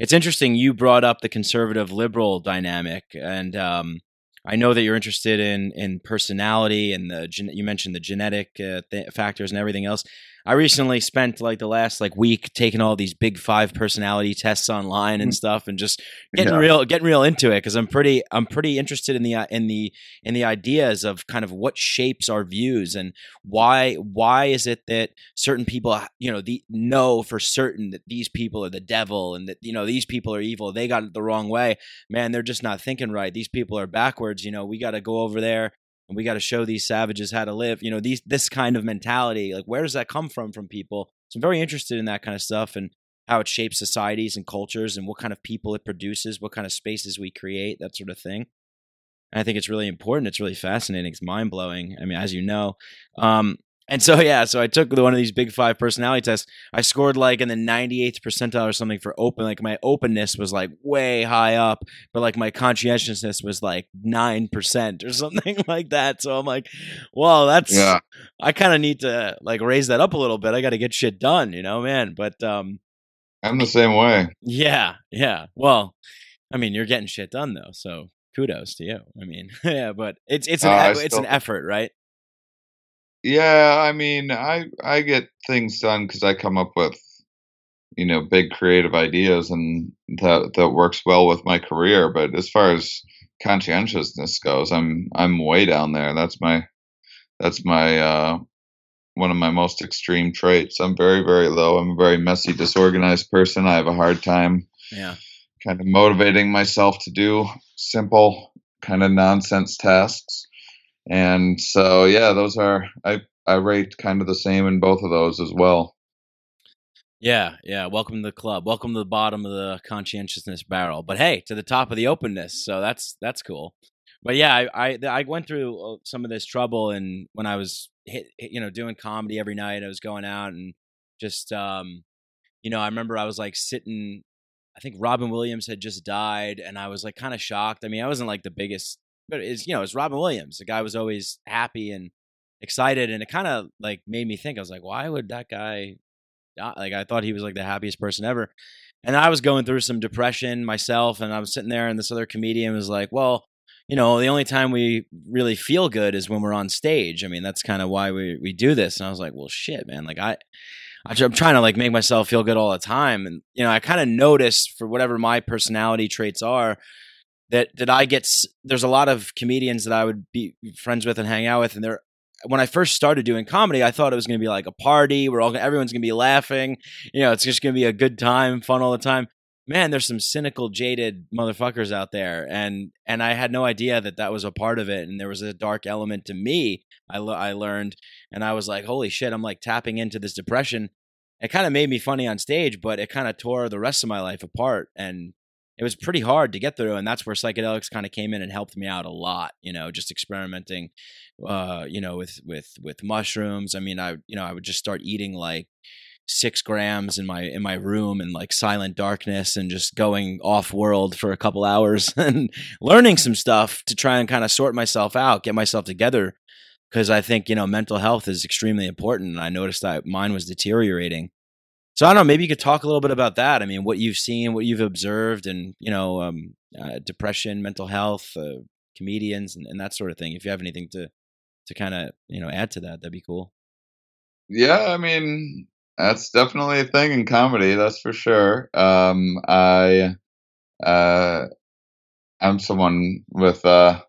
it's interesting. You brought up the conservative liberal dynamic, and um, I know that you're interested in in personality and the you mentioned the genetic uh, th- factors and everything else. I recently spent like the last like week taking all these big five personality tests online and mm. stuff, and just getting yeah. real getting real into it because I'm pretty I'm pretty interested in the uh, in the in the ideas of kind of what shapes our views and why why is it that certain people uh, you know the know for certain that these people are the devil and that you know these people are evil they got it the wrong way man they're just not thinking right these people are backwards you know we got to go over there and we got to show these savages how to live you know these this kind of mentality like where does that come from from people? So i'm very interested in that kind of stuff and how it shapes societies and cultures and what kind of people it produces what kind of spaces we create that sort of thing. And i think it's really important it's really fascinating it's mind-blowing i mean as you know um, and so yeah, so I took one of these big five personality tests. I scored like in the 98th percentile or something for open. Like my openness was like way high up, but like my conscientiousness was like nine percent or something like that. So I'm like, well, that's yeah. I kind of need to like raise that up a little bit. I got to get shit done, you know, man. But um, I'm the same way. Yeah, yeah. Well, I mean, you're getting shit done though, so kudos to you. I mean, yeah, but it's it's an uh, it's still, an effort, right? Yeah, I mean, I I get things done because I come up with you know big creative ideas, and that that works well with my career. But as far as conscientiousness goes, I'm I'm way down there. That's my that's my uh, one of my most extreme traits. I'm very very low. I'm a very messy, disorganized person. I have a hard time. Yeah. Kind of motivating myself to do simple kind of nonsense tasks and so yeah those are i i rate kind of the same in both of those as well yeah yeah welcome to the club welcome to the bottom of the conscientiousness barrel but hey to the top of the openness so that's that's cool but yeah i i, I went through uh, some of this trouble and when i was hit, you know doing comedy every night i was going out and just um you know i remember i was like sitting I think Robin Williams had just died, and I was like kind of shocked. I mean, I wasn't like the biggest but it's you know it's Robin Williams. The guy was always happy and excited, and it kind of like made me think. I was like, why would that guy? Like I thought he was like the happiest person ever, and I was going through some depression myself, and I was sitting there, and this other comedian was like, well. You know, the only time we really feel good is when we're on stage. I mean, that's kind of why we we do this. And I was like, well, shit, man. Like I, I'm trying to like make myself feel good all the time. And, you know, I kind of noticed for whatever my personality traits are, that that I get there's a lot of comedians that I would be friends with and hang out with, and they're when I first started doing comedy, I thought it was going to be like a party. We're all everyone's going to be laughing. You know, it's just going to be a good time, fun all the time. Man, there's some cynical, jaded motherfuckers out there, and and I had no idea that that was a part of it. And there was a dark element to me. I I learned, and I was like, holy shit, I'm like tapping into this depression. It kind of made me funny on stage, but it kind of tore the rest of my life apart. And it was pretty hard to get through and that's where psychedelics kind of came in and helped me out a lot you know just experimenting uh you know with with with mushrooms. I mean i you know i would just start eating like six grams in my in my room in like silent darkness and just going off world for a couple hours and learning some stuff to try and kind of sort myself out get myself together because i think you know mental health is extremely important and i noticed that mine was deteriorating so I don't know. Maybe you could talk a little bit about that. I mean, what you've seen, what you've observed, and you know, um, uh, depression, mental health, uh, comedians, and, and, that sort of thing. If you have anything to to kind of you know add to that, that'd be cool. Yeah, I mean, that's definitely a thing in comedy. That's for sure. Um, I uh, I'm someone with uh,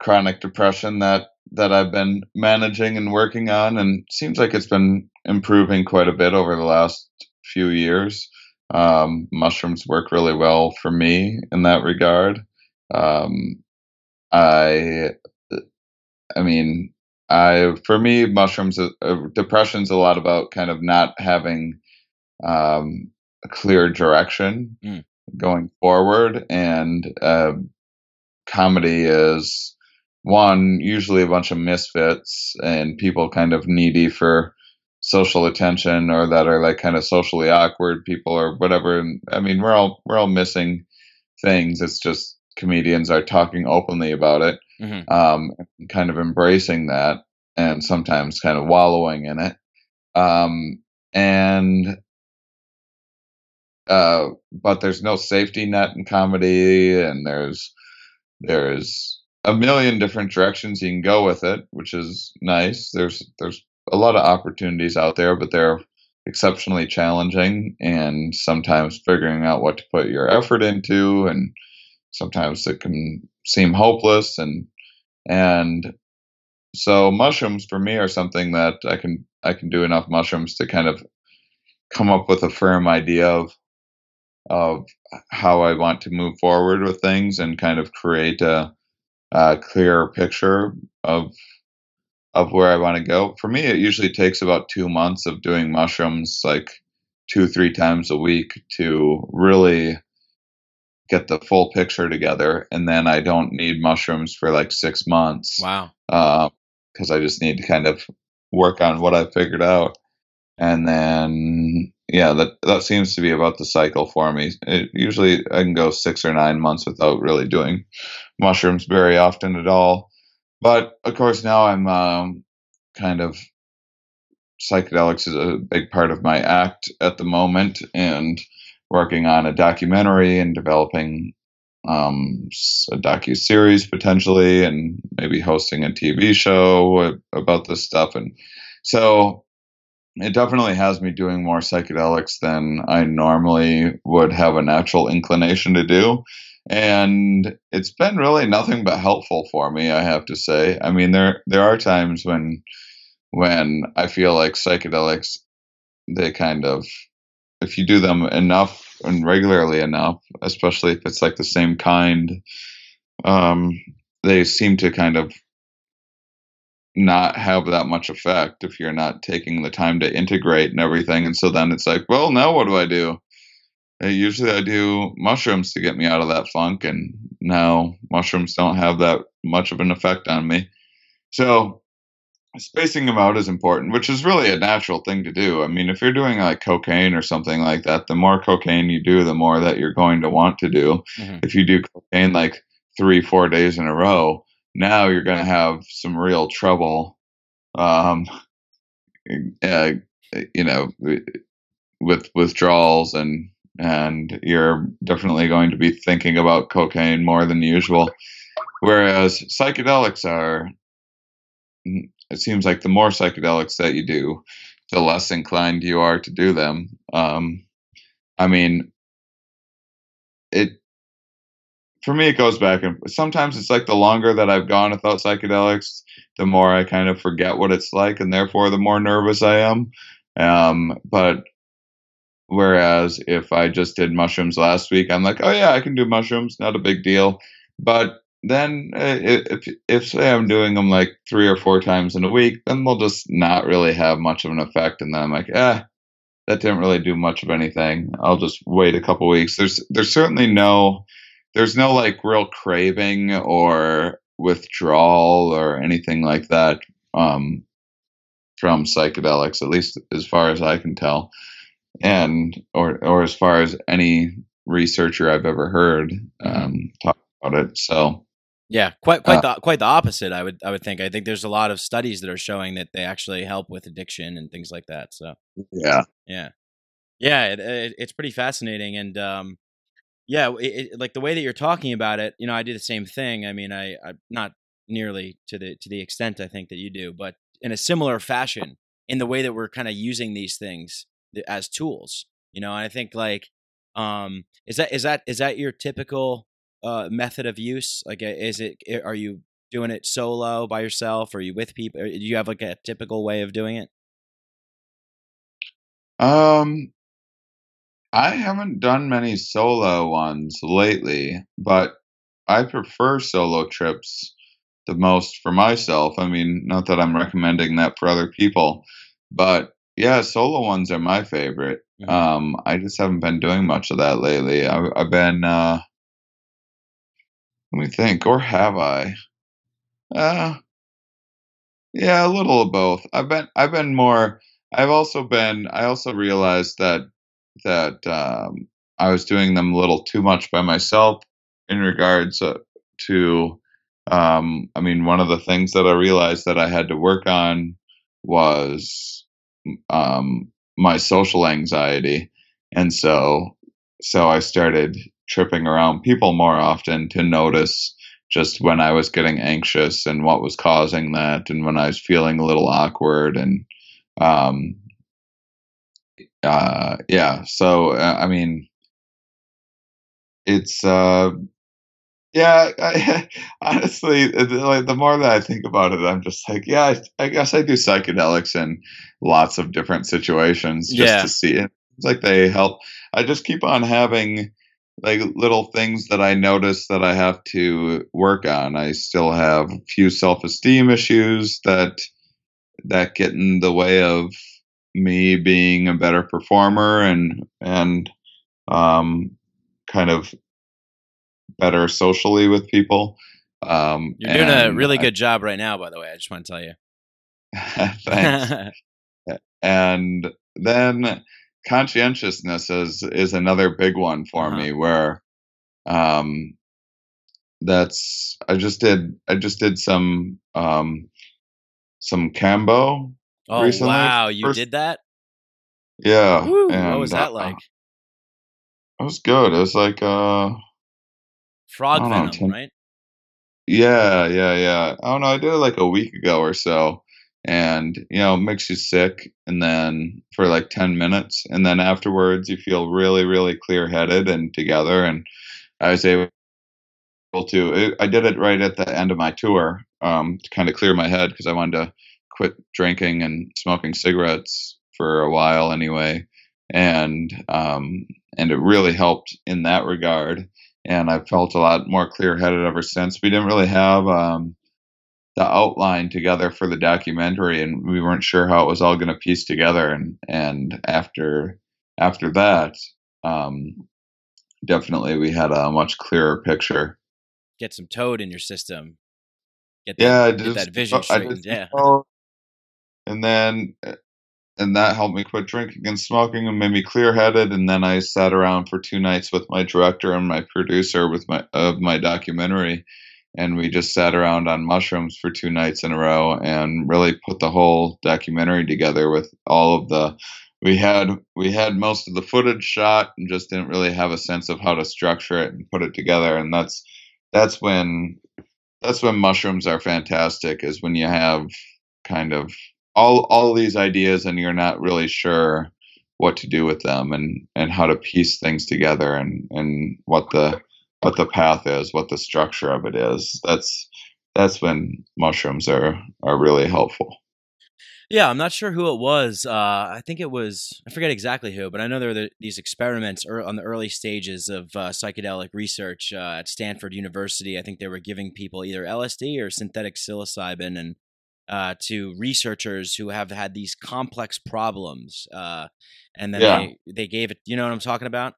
chronic depression that that I've been managing and working on, and seems like it's been improving quite a bit over the last few years. Um, mushrooms work really well for me in that regard. Um, I, I mean, I for me, mushrooms, uh, uh, depression's a lot about kind of not having um, a clear direction mm. going forward, and uh, comedy is one usually a bunch of misfits and people kind of needy for social attention or that are like kind of socially awkward people or whatever and i mean we're all we're all missing things it's just comedians are talking openly about it mm-hmm. um, kind of embracing that and sometimes kind of wallowing in it um, and uh, but there's no safety net in comedy and there's there's a million different directions you can go with it, which is nice. There's there's a lot of opportunities out there, but they're exceptionally challenging and sometimes figuring out what to put your effort into and sometimes it can seem hopeless and and so mushrooms for me are something that I can I can do enough mushrooms to kind of come up with a firm idea of of how I want to move forward with things and kind of create a uh, clearer picture of of where I want to go. For me, it usually takes about two months of doing mushrooms, like two three times a week, to really get the full picture together. And then I don't need mushrooms for like six months. Wow. Because uh, I just need to kind of work on what I figured out, and then yeah, that that seems to be about the cycle for me. It, usually, I can go six or nine months without really doing mushrooms very often at all. But of course, now I'm um, kind of psychedelics is a big part of my act at the moment, and working on a documentary and developing um, a docu series potentially, and maybe hosting a TV show about this stuff. And so it definitely has me doing more psychedelics than I normally would have a natural inclination to do and it's been really nothing but helpful for me i have to say. I mean there there are times when when i feel like psychedelics they kind of if you do them enough and regularly enough especially if it's like the same kind um they seem to kind of not have that much effect if you're not taking the time to integrate and everything. And so then it's like well now what do i do usually I do mushrooms to get me out of that funk, and now mushrooms don't have that much of an effect on me. So spacing them out is important, which is really a natural thing to do. I mean, if you're doing like cocaine or something like that, the more cocaine you do, the more that you're going to want to do. Mm-hmm. If you do cocaine like three, four days in a row, now you're going to have some real trouble. Um, uh, you know, with withdrawals and and you're definitely going to be thinking about cocaine more than usual. Whereas psychedelics are, mm, it seems like the more psychedelics that you do, the less inclined you are to do them. Um, I mean, it for me, it goes back and sometimes it's like the longer that I've gone without psychedelics, the more I kind of forget what it's like, and therefore the more nervous I am. Um, but whereas if I just did mushrooms last week, I'm like, oh yeah, I can do mushrooms, not a big deal. But then uh, if if say I'm doing them like three or four times in a week, then they'll just not really have much of an effect, and then I'm like, eh, that didn't really do much of anything. I'll just wait a couple weeks. There's there's certainly no there's no like real craving or withdrawal or anything like that um, from psychedelics, at least as far as I can tell, and or or as far as any researcher I've ever heard mm-hmm. um, talk about it. So yeah, quite quite uh, the quite the opposite. I would I would think. I think there's a lot of studies that are showing that they actually help with addiction and things like that. So yeah, yeah, yeah. It, it, it's pretty fascinating, and um, yeah, it, like the way that you're talking about it. You know, I do the same thing. I mean, I I not nearly to the to the extent I think that you do, but in a similar fashion in the way that we're kind of using these things as tools. You know, and I think like um is that is that is that your typical uh, method of use? Like, is it are you doing it solo by yourself? Or are you with people? do you have like a typical way of doing it? Um, I haven't done many solo ones lately, but I prefer solo trips the most for myself. I mean, not that I'm recommending that for other people, but yeah, solo ones are my favorite. Mm-hmm. Um, I just haven't been doing much of that lately. I, have been uh, let me think, or have I? Uh, yeah, a little of both. I've been, I've been more. I've also been. I also realized that that um, I was doing them a little too much by myself in regards uh, to. Um, I mean, one of the things that I realized that I had to work on was um, my social anxiety, and so so I started tripping around people more often to notice just when I was getting anxious and what was causing that, and when I was feeling a little awkward, and um, uh, yeah. So uh, I mean, it's uh, yeah. I, honestly, like the more that I think about it, I'm just like, yeah, I, I guess I do psychedelics in lots of different situations just yeah. to see it. It's like they help. I just keep on having like little things that I notice that I have to work on. I still have a few self-esteem issues that that get in the way of me being a better performer and and um, kind of better socially with people. Um, You're doing a really good job right now, by the way. I just want to tell you. thanks. and then conscientiousness is is another big one for uh-huh. me where um that's I just did I just did some um some Kambo Oh recently. wow, you First, did that? Yeah. Woo, and, what was that uh, like? It was good. It was like uh frog venom, know, 10, right? Yeah, yeah, yeah. I don't know. I did it like a week ago or so and you know makes you sick and then for like 10 minutes and then afterwards you feel really really clear headed and together and i was able to i did it right at the end of my tour um, to kind of clear my head because i wanted to quit drinking and smoking cigarettes for a while anyway and um, and it really helped in that regard and I've felt a lot more clear headed ever since. We didn't really have um, the outline together for the documentary and we weren't sure how it was all going to piece together and and after after that um definitely we had a much clearer picture. Get some toad in your system. Get that, yeah get that vision straightened yeah. and then and that helped me quit drinking and smoking and made me clear headed and then i sat around for two nights with my director and my producer with my of my documentary. And we just sat around on mushrooms for two nights in a row and really put the whole documentary together with all of the we had we had most of the footage shot and just didn't really have a sense of how to structure it and put it together. And that's that's when that's when mushrooms are fantastic is when you have kind of all all these ideas and you're not really sure what to do with them and and how to piece things together and and what the what the path is, what the structure of it is. That's that's when mushrooms are are really helpful. Yeah, I'm not sure who it was. Uh, I think it was I forget exactly who, but I know there were the, these experiments er, on the early stages of uh, psychedelic research uh, at Stanford University. I think they were giving people either LSD or synthetic psilocybin, and uh, to researchers who have had these complex problems, uh, and then Yeah. they they gave it. You know what I'm talking about?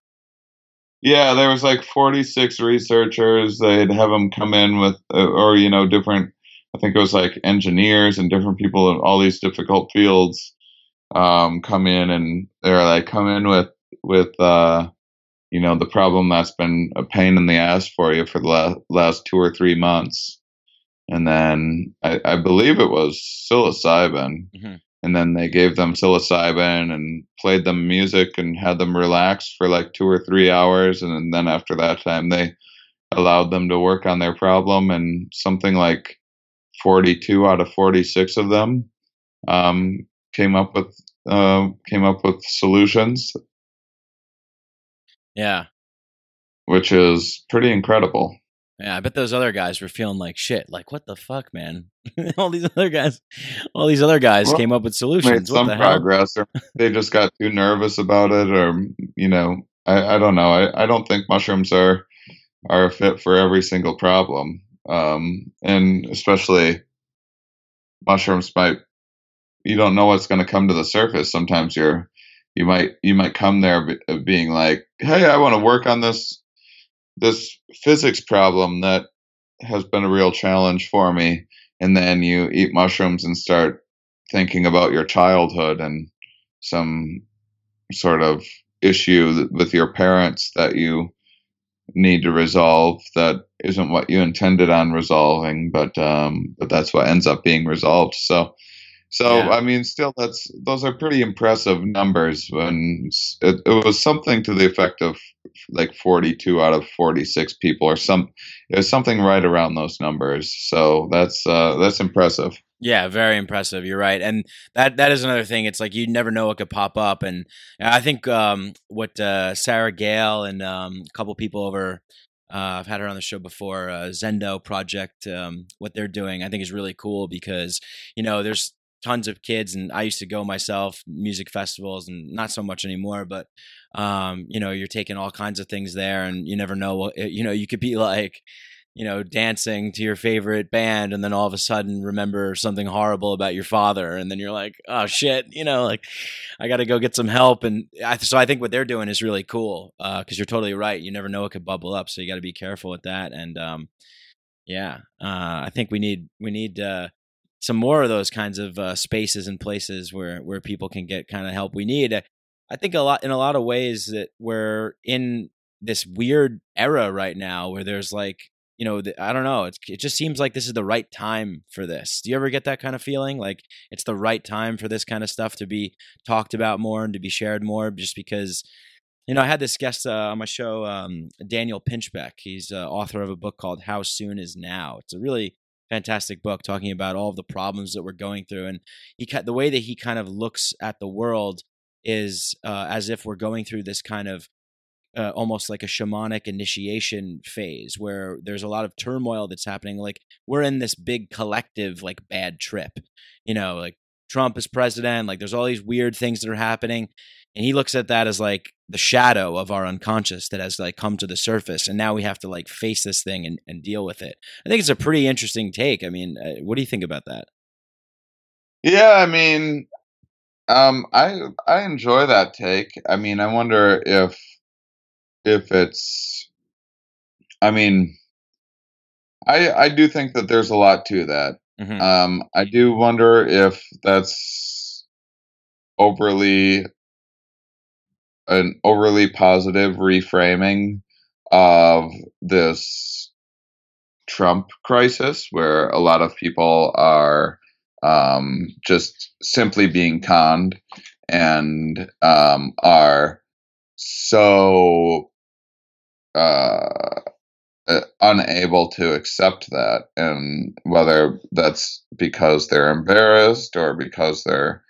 Yeah, there was like 46 researchers. They'd have them come in with, uh, or you know, different. I think it was like engineers and different people in all these difficult fields um, come in, and they're like come in with with uh, you know the problem that's been a pain in the ass for you for the la- last two or three months, and then I, I believe it was psilocybin, Mhm. and then they gave them psilocybin and played them music and had them relax for like two or three hours, and then after that time they allowed them to work on their problem, and something like 42 out of 46 of them um, came up with uh, came up with solutions, Yeah, which is pretty incredible. Yeah. I bet those other guys were feeling like shit. Like, what the fuck, man? all these other guys, all these other guys Well, came up with solutions. Some the progress, or they just got too nervous about it, or you know, I, I don't know. I, I don't think mushrooms are are a fit for every single problem, um, and especially mushrooms might. You don't know what's going to come to the surface. Sometimes you're you might you might come there be- being like, "Hey, I want to work on this this physics problem that has been a real challenge for me." And then you eat mushrooms and start thinking about your childhood and some sort of issue with your parents that you need to resolve that isn't what you intended on resolving, but um, but that's what ends up being resolved. So, so Yeah. I mean, still, that's those are pretty impressive numbers. When s- it, it was something to the effect of like 42 out of 46 people, or some it was something right around those numbers. So that's uh, that's impressive. Yeah, very impressive. You're right, and that that is another thing. It's like you never know what could pop up, and I think um, what uh, Sara Gael and um, a couple people over. Uh, I've had her on the show before. Uh, Zendo Project, um, what they're doing, I think is really cool because you know there's tons of kids, and I used to go myself music festivals, and not so much anymore. But um, you know, you're taking all kinds of things there, and you never know you know. You could be like you know, dancing to your favorite band and then all of a sudden remember something horrible about your father. And then you're like, oh shit, you know, like I got to go get some help. And I, so I think what they're doing is really cool because you're totally right. You never know what could bubble up. So you got to be careful with that. And um, yeah, uh, I think we need, we need, uh, some more of those kinds of uh, spaces and places where where people can get kind of help we need. I think a lot in a lot of ways that we're in this weird era right now where there's like you know the, I don't know it's, it just seems like this is the right time for this. Do you ever get that kind of feeling like it's the right time for this kind of stuff to be talked about more and to be shared more just because you know I had this guest uh, on my show um, Daniel Pinchbeck. He's uh, author of a book called How Soon Is Now. It's a really fantastic book talking about all of the problems that we're going through. And he the way that he kind of looks at the world is uh, as if we're going through this kind of uh, almost like a shamanic initiation phase where there's a lot of turmoil that's happening. Like we're in this big collective like bad trip you know like trump is president like there's all these weird things that are happening and he looks at that as like the shadow of our unconscious that has like come to the surface and now we have to like face this thing and, and deal with it i think it's a pretty interesting take i mean uh, what do you think about that Yeah, I mean, um, I I enjoy that take. I mean, I wonder if if it's. I mean, I I do think that there's a lot to that. Mhm. Um, I do wonder if that's overly an overly positive reframing of this Trump crisis, where a lot of people are um, just simply being conned and um, are so uh, uh, unable to accept that, and whether that's because they're embarrassed or because they're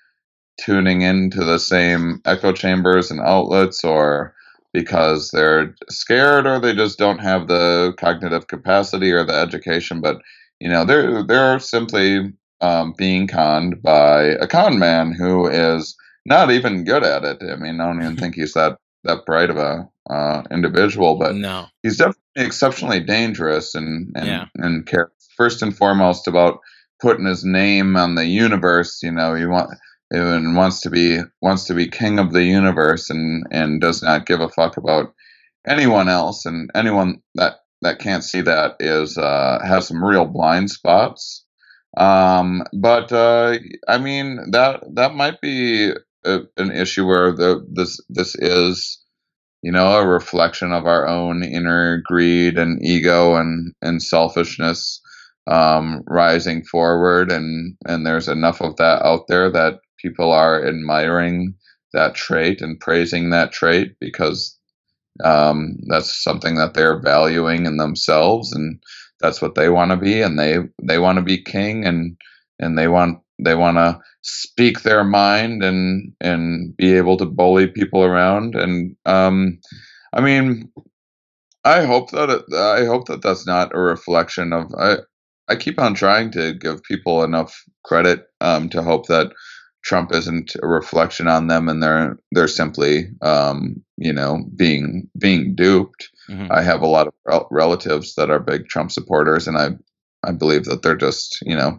tuning into the same echo chambers and outlets, or because they're scared or they just don't have the cognitive capacity or the education. But you know, they're they're simply um, being conned by a con man who is not even good at it. I mean, I don't even think he's that that bright of a uh, individual, but no, he's definitely exceptionally dangerous and and Yeah. and cares first and foremost about putting his name on the universe. You know, he want and wants to be wants to be king of the universe and and does not give a fuck about anyone else and anyone that that can't see that is uh has some real blind spots um but uh i mean that that might be a, an issue where the this this is you know a reflection of our own inner greed and ego and and selfishness um rising forward. And and there's enough of that out there that people are admiring that trait and praising that trait because um, that's something that they're valuing in themselves. And that's what they want to be. And they they want to be king. And and they want they want to speak their mind and and be able to bully people around and um i mean i hope that it, i hope that that's not a reflection of i i keep on trying to give people enough credit um to hope that Trump isn't a reflection on them, and they're they're simply, um, you know, being being duped. Mhm. I have a lot of rel- relatives that are big Trump supporters, and I I believe that they're just, you know,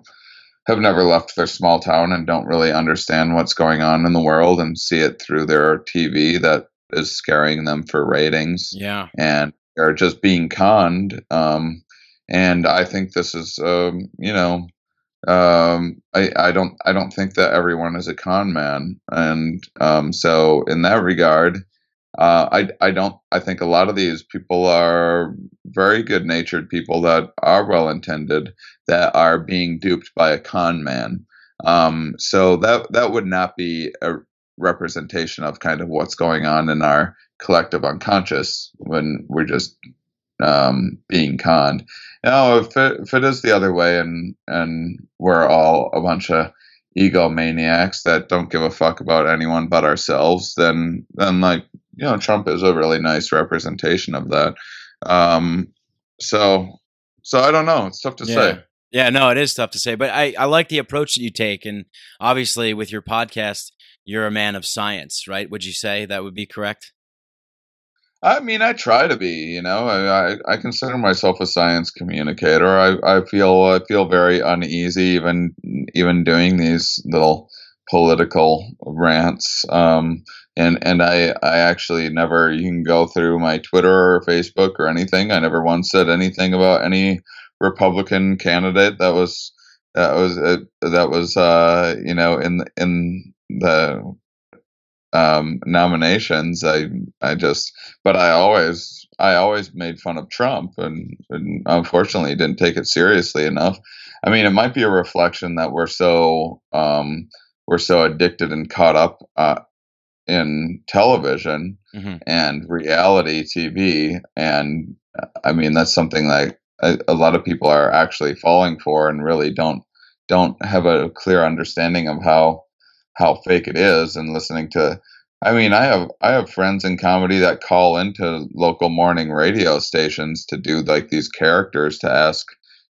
have never left their small town and don't really understand what's going on in the world and see it through their TV that is scaring them for ratings yeah, and they're just being conned. Um, and I think this is, um, you know, um, I, I don't I don't think that everyone is a con man, and um, so in that regard, uh, I I don't I think a lot of these people are very good natured people that are well intended that are being duped by a con man. Um, so that that would not be a representation of kind of what's going on in our collective unconscious when we're just um, being conned. Now, if it, if it is the other way, and and we're all a bunch of egomaniacs that don't give a fuck about anyone but ourselves, then then like you know, Trump is a really nice representation of that. Um, so so I don't know. It's tough to yeah. say. Yeah, no, it is tough to say, but I, I like the approach that you take, and obviously with your podcast, you're a man of science, right? Would you say that would be correct? I mean, I try to be. You know, I, I, I consider myself a science communicator. I, I feel I feel very uneasy even even doing these little political rants. Um, and and I I actually never. You can go through my Twitter or Facebook or anything. I never once said anything about any Republican candidate that was that was uh, that was uh, you know in in the um, nominations. I I just, but I always I always made fun of Trump, and, and unfortunately didn't take it seriously enough. I mean, it might be a reflection that we're so um, we're so addicted and caught up uh, in television Mhm. and reality TV, and I mean that's something that a, a lot of people are actually falling for, and really don't don't have a clear understanding of how how fake it is and listening to I mean I have I have friends in comedy that call into local morning radio stations to do like these characters to ask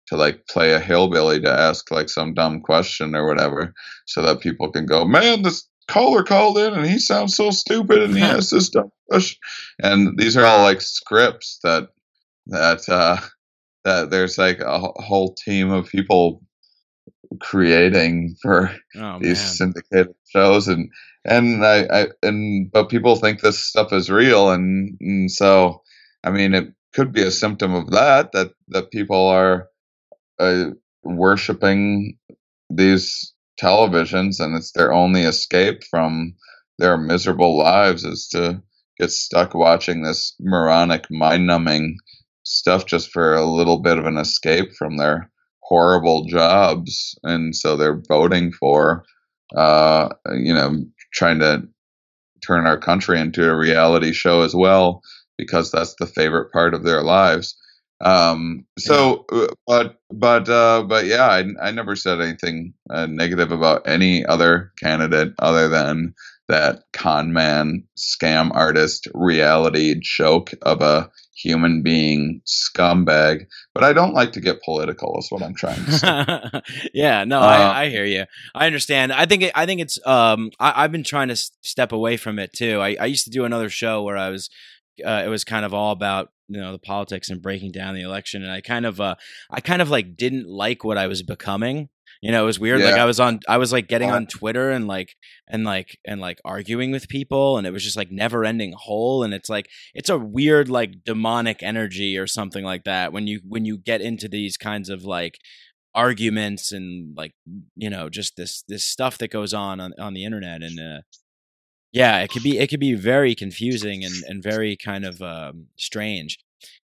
to like play a hillbilly to ask like some dumb question or whatever so that people can go man this caller called in and he sounds so stupid and he has this dumb and these are all like scripts that that uh that there's like a whole team of people creating for Oh these man, syndicated shows. And and I, I and but people think this stuff is real. And, and so I mean it could be a symptom of that that that people are uh, worshiping these televisions and it's their only escape from their miserable lives is to get stuck watching this moronic mind-numbing stuff just for a little bit of an escape from their horrible jobs. And so they're voting for uh you know trying to turn our country into a reality show as well because that's the favorite part of their lives Um, so, uh, but, but, uh, but yeah, I, I never said anything uh, negative about any other candidate other than that con man, scam artist, reality joke of a human being scumbag. But I don't like to get political, is what I'm trying to say. yeah, no, Uh, I, I hear you. I understand. I think I think it's. Um, I, I've been trying to step away from it too. I, I used to do another show where I was. Uh, it was kind of all about you know the politics and breaking down the election, and I kind of, uh, I kind of like didn't like what I was becoming. You know, it was weird. Like I was on, I was like getting Uh, on Twitter and like and like and like arguing with people, and it was just like never ending hole. And it's like it's a weird like demonic energy or something like that when you when you get into these kinds of like arguments and like you know just this this stuff that goes on on, on the internet and uh yeah it could be it could be very confusing and and very kind of um strange.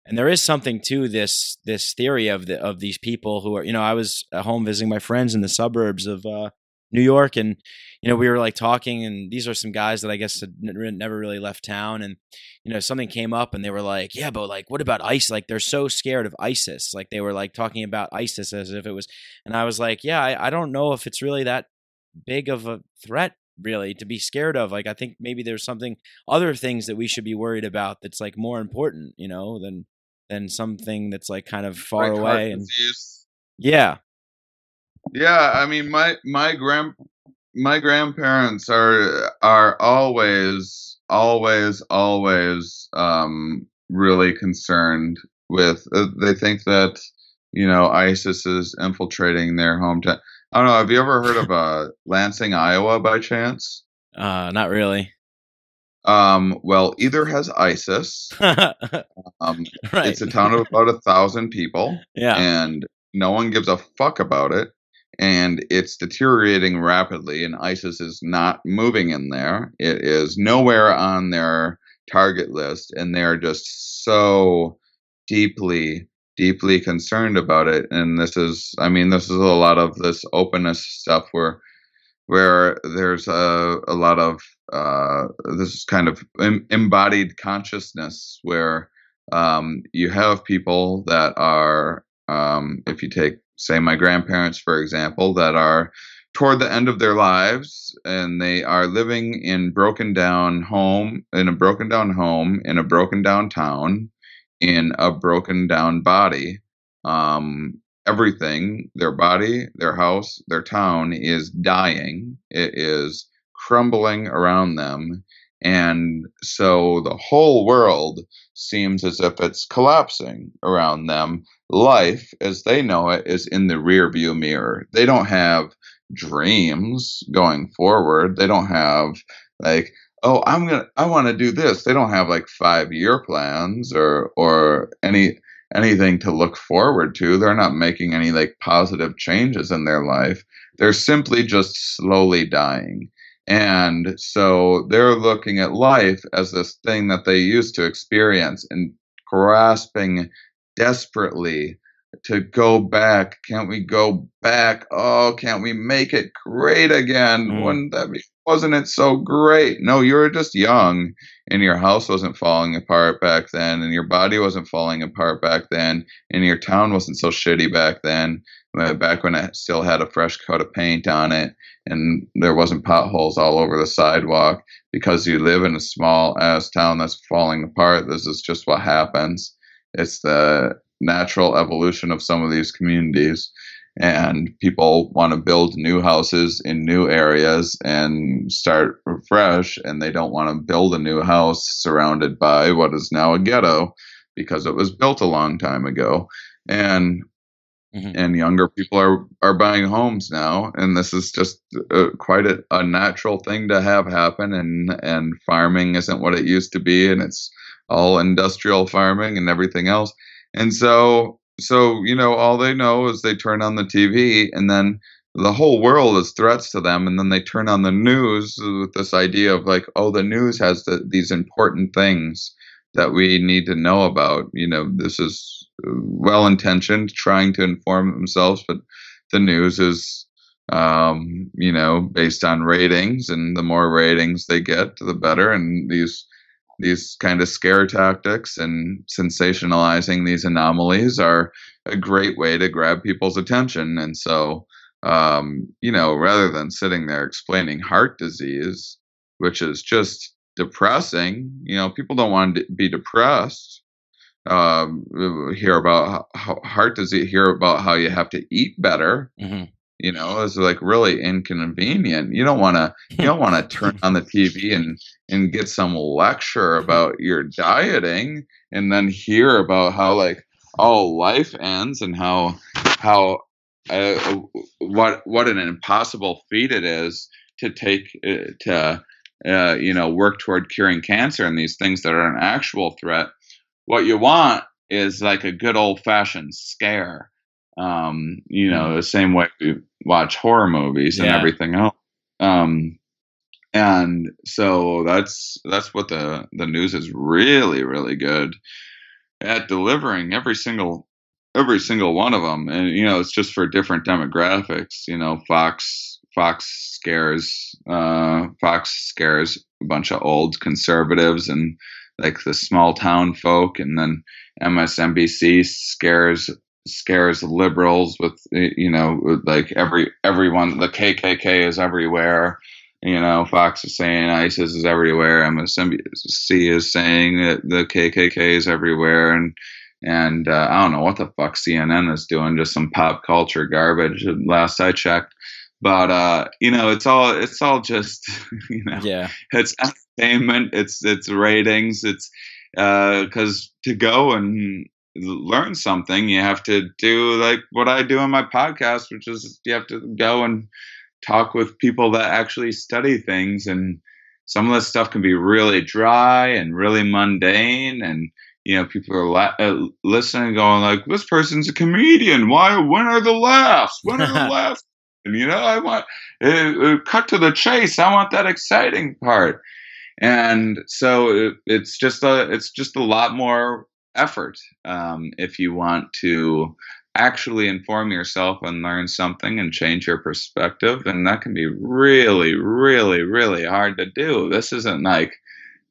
And there is something to this this theory of the of these people who are you know i was at home visiting my friends in the suburbs of uh new york and you know we were like talking and these are some guys that i guess had never really left town and you know something came up and they were like yeah but like what about ice like they're so scared of isis. Like they were like talking about isis as if it was and i was like yeah i, I don't know if it's really that big of a threat really to be scared of like i think maybe there's something other things that we should be worried about that's like more important you know than than something that's like kind of far like away and disease. yeah Yeah, I mean my my grand my grandparents are are always always always um really concerned with uh, they think that you know ISIS is infiltrating their hometown. I don't know, have you ever heard of uh Lansing, Iowa by chance? uh not really Um well, either has ISIS. right Um it's a town of about a thousand people. yeah and no one gives a fuck about it. And it's deteriorating rapidly, and ISIS is not moving in there. It is nowhere on their target list, and they're just so deeply, deeply concerned about it. And this is, I mean, this is a lot of this openness stuff where, where there's a, a lot of uh, this kind of em- embodied consciousness where um, you have people that are, um, if you take, say, my grandparents, for example, that are toward the end of their lives and they are living in broken down home, in a broken down home, in a broken down town, in a broken down body. Um, everything, their body, their house, their town is dying. It is crumbling around them. And so the whole world seems as if it's collapsing around them. Life, as they know it, is in the rear view mirror. They don't have dreams going forward. They don't have like, oh, I'm gonna, I want to do this. They don't have like five year plans or or any anything to look forward to. They're not making any like positive changes in their life. They're simply just slowly dying. And so they're looking at life as this thing that they used to experience and grasping desperately to go back. Can't we go back? Oh, can't we make it great again? Mm. Wouldn't that be? Wasn't it so great? No, you were just young and your house wasn't falling apart back then and your body wasn't falling apart back then and your town wasn't so shitty back then uh, back when it still had a fresh coat of paint on it and there wasn't potholes all over the sidewalk. Because you live in a small ass town that's falling apart this is just what happens. It's the natural evolution of some of these communities and people want to build new houses in new areas and start fresh and they don't want to build a new house surrounded by what is now a ghetto because it was built a long time ago and Mhm. and younger people are are buying homes now and this is just uh, quite a, a natural thing to have happen and and farming isn't what it used to be and it's all industrial farming and everything else and so so you know all they know is they turn on the TV and then the whole world is threats to them and then they turn on the news with this idea of like oh the news has the, these important things that we need to know about. You know this is well intentioned trying to inform themselves but the news is um, you know based on ratings and the more ratings they get the better and these these kind of scare tactics and sensationalizing these anomalies are a great way to grab people's attention. And so, um, you know, rather than sitting there explaining heart disease, which is just depressing, you know, people don't want to be depressed. Um, hear about how, heart disease, hear about how you have to eat better. hmm You know, is like really inconvenient. You don't want to. You don't want to turn on the TV and and get some lecture about your dieting, and then hear about how like all life ends and how how uh, what what an impossible feat it is to take uh, to uh, you know work toward curing cancer and these things that are an actual threat. What you want is like a good old fashioned scare. Um, you know, the same way we watch horror movies and Yeah. everything else. Um, and so that's that's what the the news is really really good at delivering every single every single one of them and you know it's just for different demographics you know fox fox scares uh fox scares a bunch of old conservatives and like the small town folk and then msnbc scares scares liberals with you know like every everyone the kkk is everywhere you know, Fox is saying ISIS is everywhere. MSNBC is saying that the KKK is everywhere, and and uh, I don't know what the fuck CNN is doing, just some pop culture garbage. Last I checked, but uh, you know, it's all it's all just you know, Yeah. it's entertainment, it's it's ratings, it's because to go and learn something, you have to do like what I do in my podcast, which is you have to go and talk with people that actually study things and some of this stuff can be really dry and really mundane and you know people are la- uh, listening going like this person's a comedian. Why when are the laughs? When are the laughs? And you know i want uh, uh, cut to the chase. I want that exciting part. And so it, it's just a it's just a lot more effort um, if you want to actually inform yourself and learn something and change your perspective and that can be really really really hard to do. This isn't like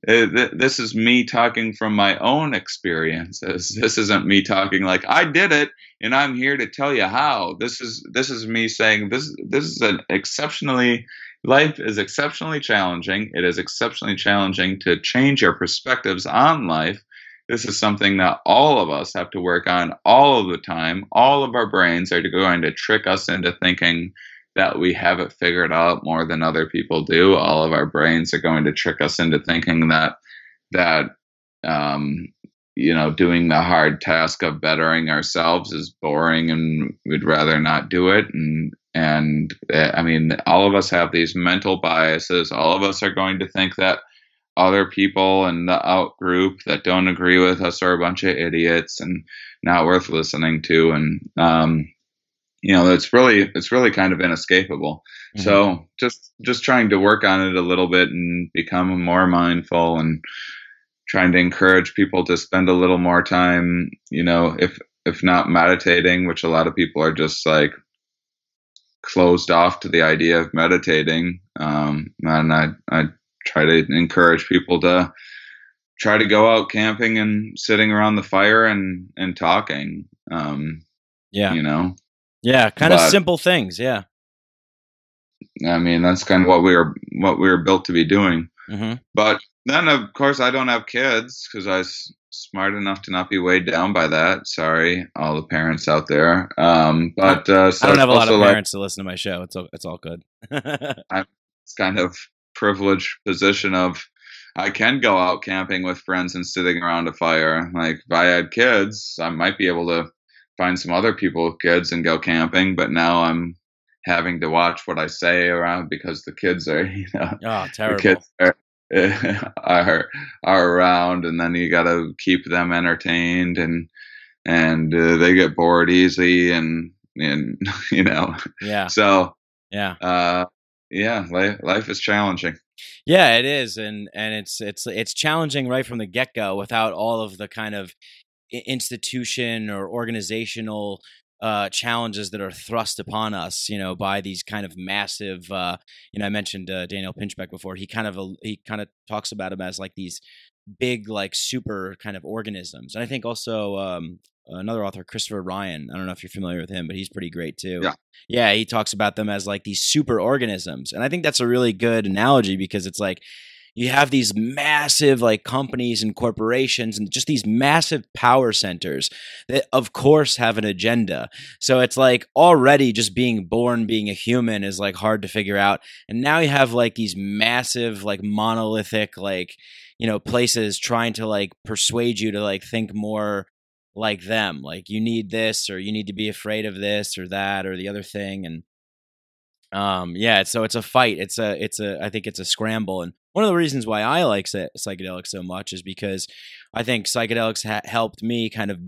uh, this is me talking from my own experiences. This isn't me talking like i did it and i'm here to tell you how. This is this is me saying this this is an exceptionally life is exceptionally challenging. It is exceptionally challenging to change your perspectives on life this is something that all of us have to work on all of the time. All of our brains are going to trick us into thinking that we have it figured out more than other people do. All of our brains are going to trick us into thinking that that um, you know doing the hard task of bettering ourselves is boring and we'd rather not do it. And and uh, I mean, all of us have these mental biases. All of us are going to think that other people in the out group that don't agree with us are a bunch of idiots and not worth listening to. And um you know it's really it's really kind of inescapable. Mhm. so just just trying to work on it a little bit and become more mindful and trying to encourage people to spend a little more time you know if if not meditating which a lot of people are just like closed off to the idea of meditating. Um and i i try to encourage people to try to go out camping and sitting around the fire and and talking um Yeah. you know Yeah. Kind of simple things. Yeah. i mean that's kind of what we were what we were built to be doing hmm but then of course i don't have kids because i was smart enough to not be weighed down by that sorry all the parents out there um but uh so I don't have a lot of like- parents to listen to my show. It's all, it's all good. it's kind of privileged position of I can go out camping with friends and sitting around a fire. Like if I had kids, I might be able to find some other people with kids and go camping, but now I'm having to watch what I say around because the kids are, you know, oh, the terrible. kids are are are around and then you got to keep them entertained and and uh, they get bored easy and and you know Yeah. so Yeah. uh yeah life, life is challenging Yeah, it is, and and it's it's it's challenging right from the get go without all of the kind of institution or organizational uh, challenges that are thrust upon us, you know, by these kind of massive. Uh, you know, I mentioned uh, Daniel Pinchbeck before. He kind of he kind of talks about them as like these big like super kind of organisms. And I think also um, another author, Christopher Ryan. I don't know if you're familiar with him, but he's pretty great too. Yeah. Yeah, he talks about them as like these super organisms. And I think that's a really good analogy because it's like you have these massive like companies and corporations and just these massive power centers that of course have an agenda so it's like already just being born being a human is like hard to figure out and now you have like these massive like monolithic like you know places trying to like persuade you to like think more like them like you need this or you need to be afraid of this or that or the other thing and um yeah so it's a fight it's a it's a i think it's a scramble and one of the reasons why i like psychedelics so much is because i think psychedelics ha- helped me kind of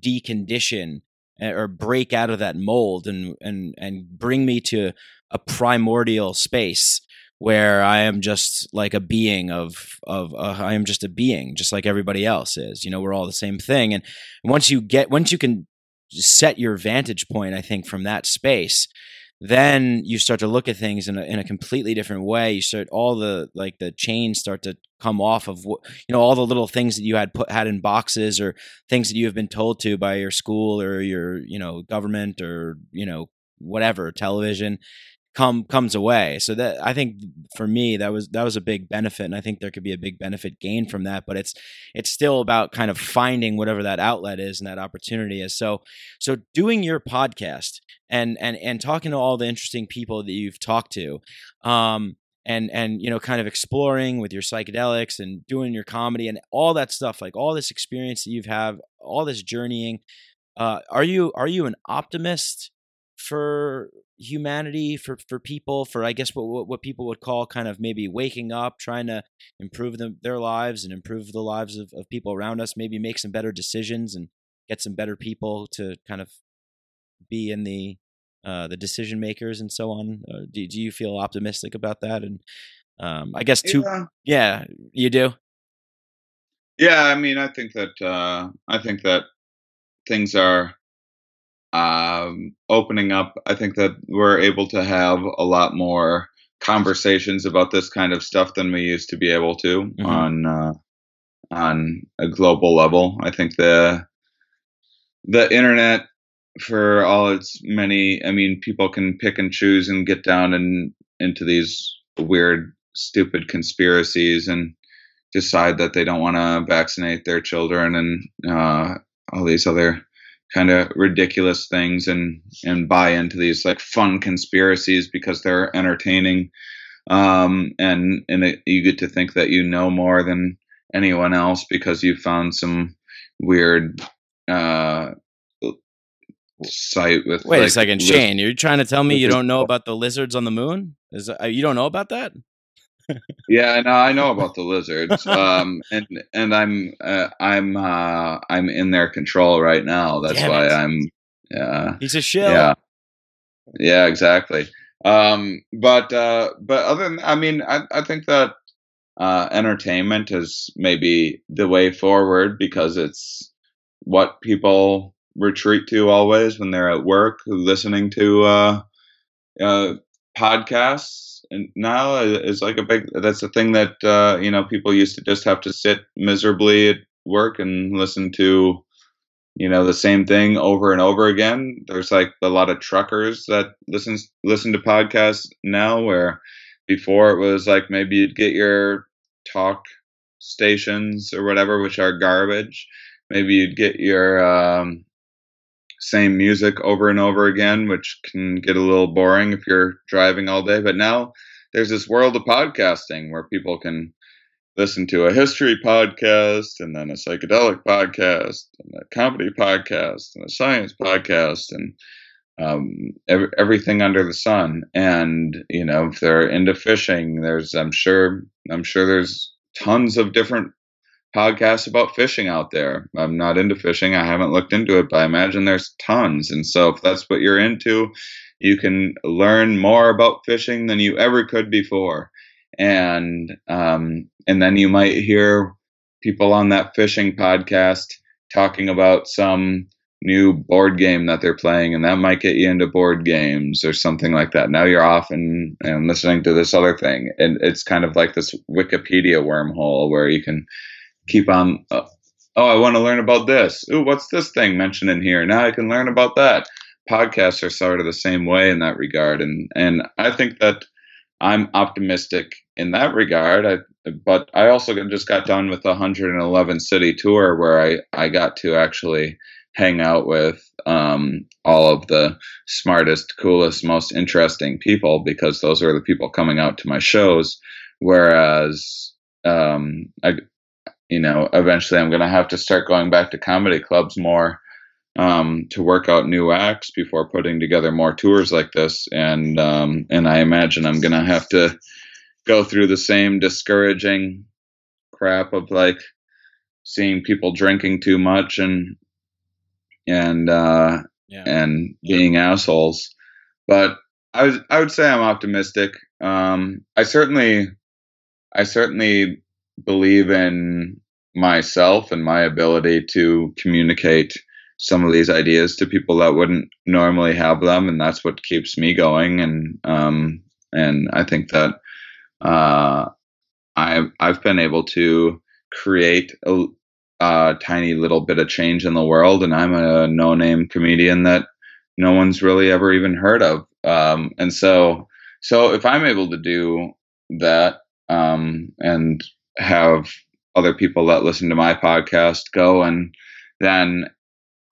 decondition eh, or break out of that mold and and and bring me to a primordial space where I am just like a being of of uh, I am just a being, just like everybody else is. You know, we're all the same thing. And once you get once you can set your vantage point, I think from that space, then you start to look at things in a, in a completely different way. You start all the like the chains start to come off of what you know all the little things that you had put had in boxes or things that you have been told to by your school or your you know government or you know whatever television come comes away. So that I think for me that was that was a big benefit, and I think there could be a big benefit gained from that. But it's it's still about kind of finding whatever that outlet is and that opportunity is. So so doing your podcast and and and talking to all the interesting people that you've talked to. Um, and and you know kind of exploring with your psychedelics and doing your comedy and all that stuff like all this experience that you've have all this journeying uh, are you are you an optimist for humanity for for people for i guess what what people would call kind of maybe waking up trying to improve them their lives and improve the lives of, of people around us maybe make some better decisions and get some better people to kind of be in the uh, the decision makers and so on. Uh, do, do you feel optimistic about that? And um, i guess two yeah. yeah you do? Yeah i mean i think that uh, i think that things are um, opening up, I think that we're able to have a lot more conversations about this kind of stuff than we used to be able to mm-hmm. on uh, on a global level. I think the the internet, for all its many, I mean, people can pick and choose and get down and into these weird, stupid conspiracies and decide that they don't want to vaccinate their children and uh, all these other kind of ridiculous things and and buy into these like fun conspiracies because they're entertaining. Um, and and it, you get to think that you know more than anyone else because you found some weird uh, site with wait like, a second shane you're trying to tell me you don't know about the lizards on the moon? Is uh, you don't know about that yeah, no, I know about the lizards, um, and and I'm uh, I'm uh, I'm in their control right now. That's Damn why it. I'm. Yeah, he's a shill. Yeah, yeah, exactly. Um, but uh, but other than, I mean, I I think that uh, entertainment is maybe the way forward because it's what people retreat to always when they're at work, listening to uh, uh, podcasts now is like a big that's the thing that uh, you know people used to just have to sit miserably at work and listen to you know the same thing over and over again. There's like a lot of truckers that listens listen to podcasts now where before it was like maybe you'd get your talk stations or whatever which are garbage. Maybe you'd get your um, same music over and over again, which can get a little boring if you're driving all day. But now there's this world of podcasting where people can listen to a history podcast and then a psychedelic podcast and a comedy podcast and a science podcast and um, every, everything under the sun. And you know, if they're into fishing, there's I'm sure I'm sure there's tons of different podcasts about fishing out there. I'm not into fishing. I haven't looked into it, but I imagine there's tons. And so if that's what you're into, you can learn more about fishing than you ever could before. And um, and then you might hear people on that fishing podcast talking about some new board game that they're playing, and that might get you into board games or something like that. Now you're off and, and listening to this other thing, and it's kind of like this Wikipedia wormhole where you can keep on. Uh, oh, I want to learn about this. Ooh, what's this thing mentioned in here? Now I can learn about that. Podcasts are sort of the same way in that regard, and and I think that I'm optimistic in that regard. I, but I also just got done with a 111 city tour where I I got to actually hang out with um, all of the smartest, coolest, most interesting people because those are the people coming out to my shows. Whereas, um, I, you know, eventually I'm going to have to start going back to comedy clubs more um, to work out new acts before putting together more tours like this. And um, and I imagine I'm going to have to go through the same discouraging crap of like seeing people drinking too much and and uh, yeah. and being assholes. But I was I would say I'm optimistic. Um, I certainly I certainly believe in myself and my ability to communicate some of these ideas to people that wouldn't normally have them, and that's what keeps me going. And um, and I think that uh, I've I've been able to create a, a tiny little bit of change in the world, and I'm a no-name comedian that no one's really ever even heard of. Um, and so, so if I'm able to do that um, and have other people that listen to my podcast go and then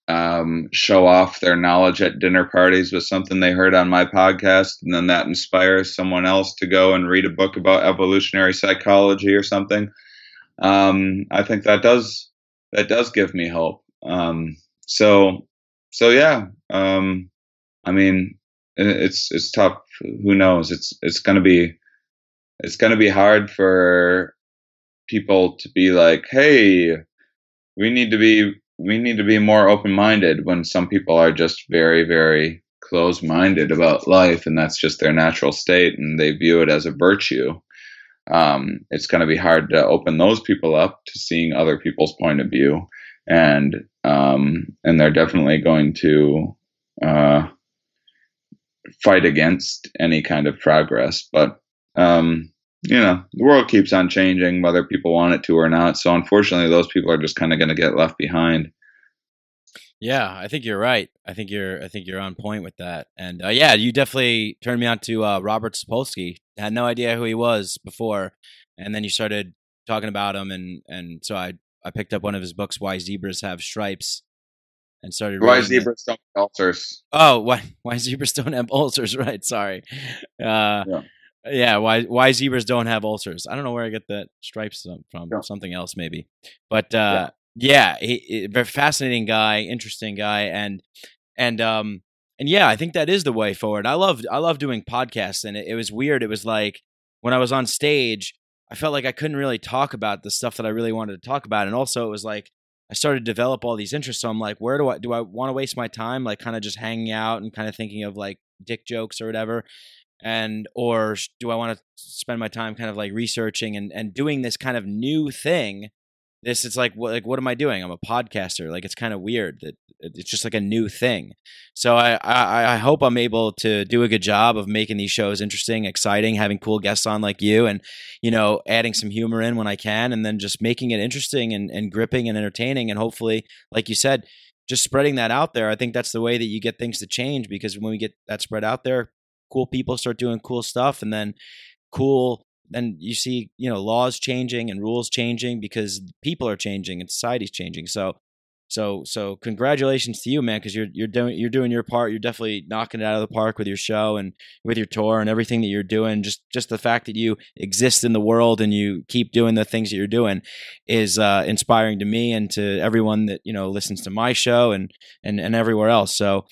um, show off their knowledge at dinner parties with something they heard on my podcast, and then that inspires someone else to go and read a book about evolutionary psychology or something. Um, I think that does that does give me hope. Um, so so yeah, um, I mean, it's it's tough. Who knows? It's it's gonna be it's gonna be hard for people to be like, hey, we need to be we need to be more open minded when some people are just very very close minded about life and that's just their natural state and they view it as a virtue um, it's going to be hard to open those people up to seeing other people's point of view, and um, and they're definitely going to uh, fight against any kind of progress. But um, you know, the world keeps on changing, whether people want it to or not. So unfortunately, those people are just kind of going to get left behind. Yeah, I think you're right. I think you're I think you're on point with that. And uh, yeah, you definitely turned me on to uh, Robert Sapolsky. had no idea who he was before, and then you started talking about him, and and so I I picked up one of his books, Why Zebras Have Stripes, and started. Why zebras it. don't have ulcers? Oh, why why zebras don't have ulcers? Right. Sorry. Uh, yeah. Yeah, why why zebras don't have ulcers? I don't know where I get that stripes from. Yeah. Something else maybe, but uh, yeah, he, he, very fascinating guy, interesting guy, and and um and yeah, I think that is the way forward. I love I love doing podcasts, and it, it was weird. It was like when I was on stage, I felt like I couldn't really talk about the stuff that I really wanted to talk about, and also it was like I started to develop all these interests. So I'm like, where do I do I want to waste my time? Like, kind of just hanging out and kind of thinking of like dick jokes or whatever and or do I want to spend my time kind of like researching and and doing this kind of new thing? This it's like what like what am i doing? I'm a podcaster. Like it's kind of weird that it's just like a new thing. So I, I i hope i'm able to do a good job of making these shows interesting exciting having cool guests on like you and you know adding some humor in when i can and then just making it interesting and, and gripping and entertaining and hopefully like you said just spreading that out there. I think that's the way that you get things to change because when we get that spread out there cool people start doing cool stuff and then cool then you see you know laws changing and rules changing because people are changing and society's changing. So so so congratulations to you man because you're you're doing you're doing your part. You're definitely knocking it out of the park with your show and with your tour and everything that you're doing. Just just the fact that you exist in the world and you keep doing the things that you're doing is uh, inspiring to me and to everyone that you know listens to my show and and and everywhere else. So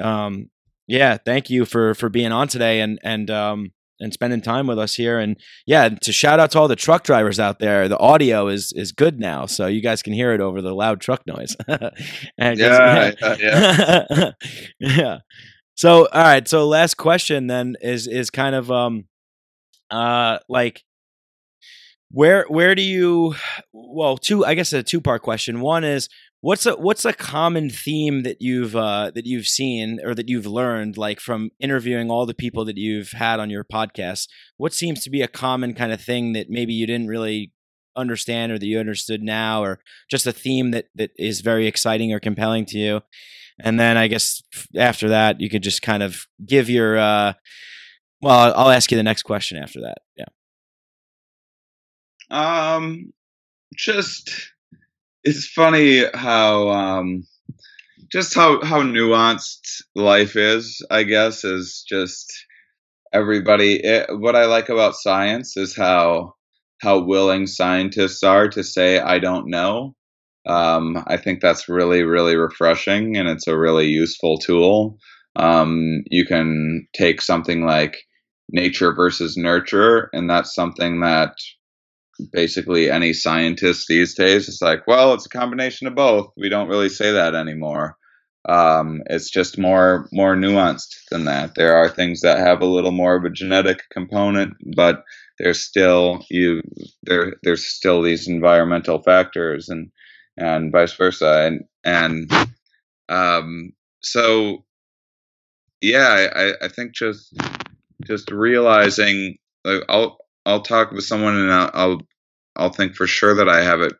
um yeah thank you for for being on today and and um and spending time with us here. And yeah, to shout out to all the truck drivers out there. The audio is is good now, so you guys can hear it over the loud truck noise. and, yeah, yeah, yeah. yeah. So all right, so last question then is is kind of um uh like where where do you well two i guess a two part question one is What's a what's a common theme that you've uh, that you've seen or that you've learned, like from interviewing all the people that you've had on your podcast? What seems to be a common kind of thing that maybe you didn't really understand or that you understood now, or just a theme that that is very exciting or compelling to you. And then I guess after that, you could just kind of give your. Uh, well, I'll ask you the next question after that. Yeah. Um, just it's funny how um, just how how nuanced life is. I guess is just everybody. It, what I like about science is how how willing scientists are to say I don't know. Um, I think that's really really refreshing, and it's a really useful tool. Um, you can take something like nature versus nurture, and that's something that basically any scientist these days is like, well, it's a combination of both. We don't really say that anymore. Um, it's just more more nuanced than that. There are things that have a little more of a genetic component, but there's still you there there's still these environmental factors and and vice versa and and um, so yeah, I, I think just just realizing like I'll I'll talk with someone and I'll, I'll I'll think for sure that I have it,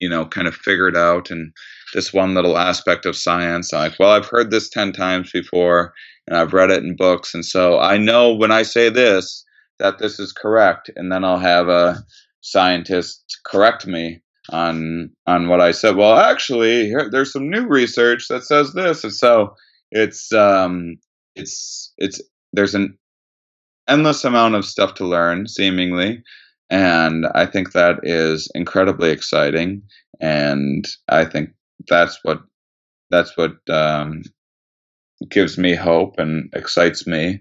you know, kind of figured out and this one little aspect of science. I'm like, well, I've heard this 10 times before and I've read it in books. And so I know when I say this that this is correct. And then I'll have a scientist correct me on on what I said. Well, actually, here, there's some new research that says this. And so it's um it's it's there's an endless amount of stuff to learn seemingly and I think that is incredibly exciting. And I think that's what that's what um, gives me hope and excites me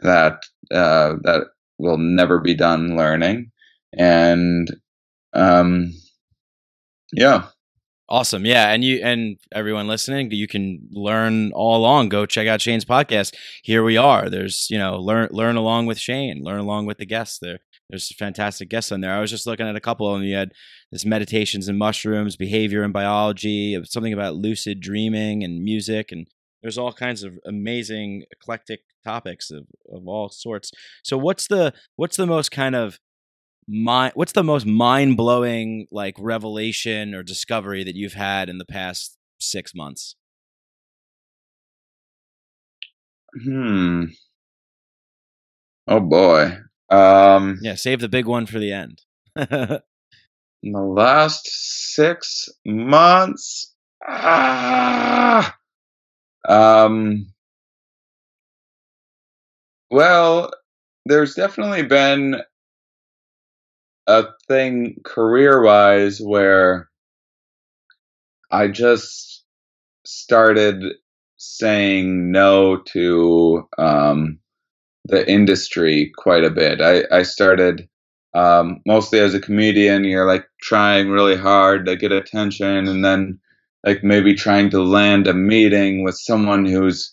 that uh, that will never be done learning. And um, yeah, Awesome. Yeah. And you and everyone listening, you can learn all along. Go check out Shane's podcast. Here we are. There's, you know, learn learn along with Shane, learn along with the guests there. There's fantastic guests on there. I was just looking at a couple of them. You had this meditations and mushrooms, behavior and biology, something about lucid dreaming and music, and there's all kinds of amazing eclectic topics of, of all sorts. So what's the what's the most kind of mind what's the most mind-blowing like revelation or discovery that you've had in the past 6 months? Hmm. Oh boy. Um, yeah, save the big one for the end. in the last six months, ah, um, well, there's definitely been a thing career wise where I just started saying no to um, the industry quite a bit. I, I started um, mostly as a comedian. You're like trying really hard to get attention, and then like maybe trying to land a meeting with someone who's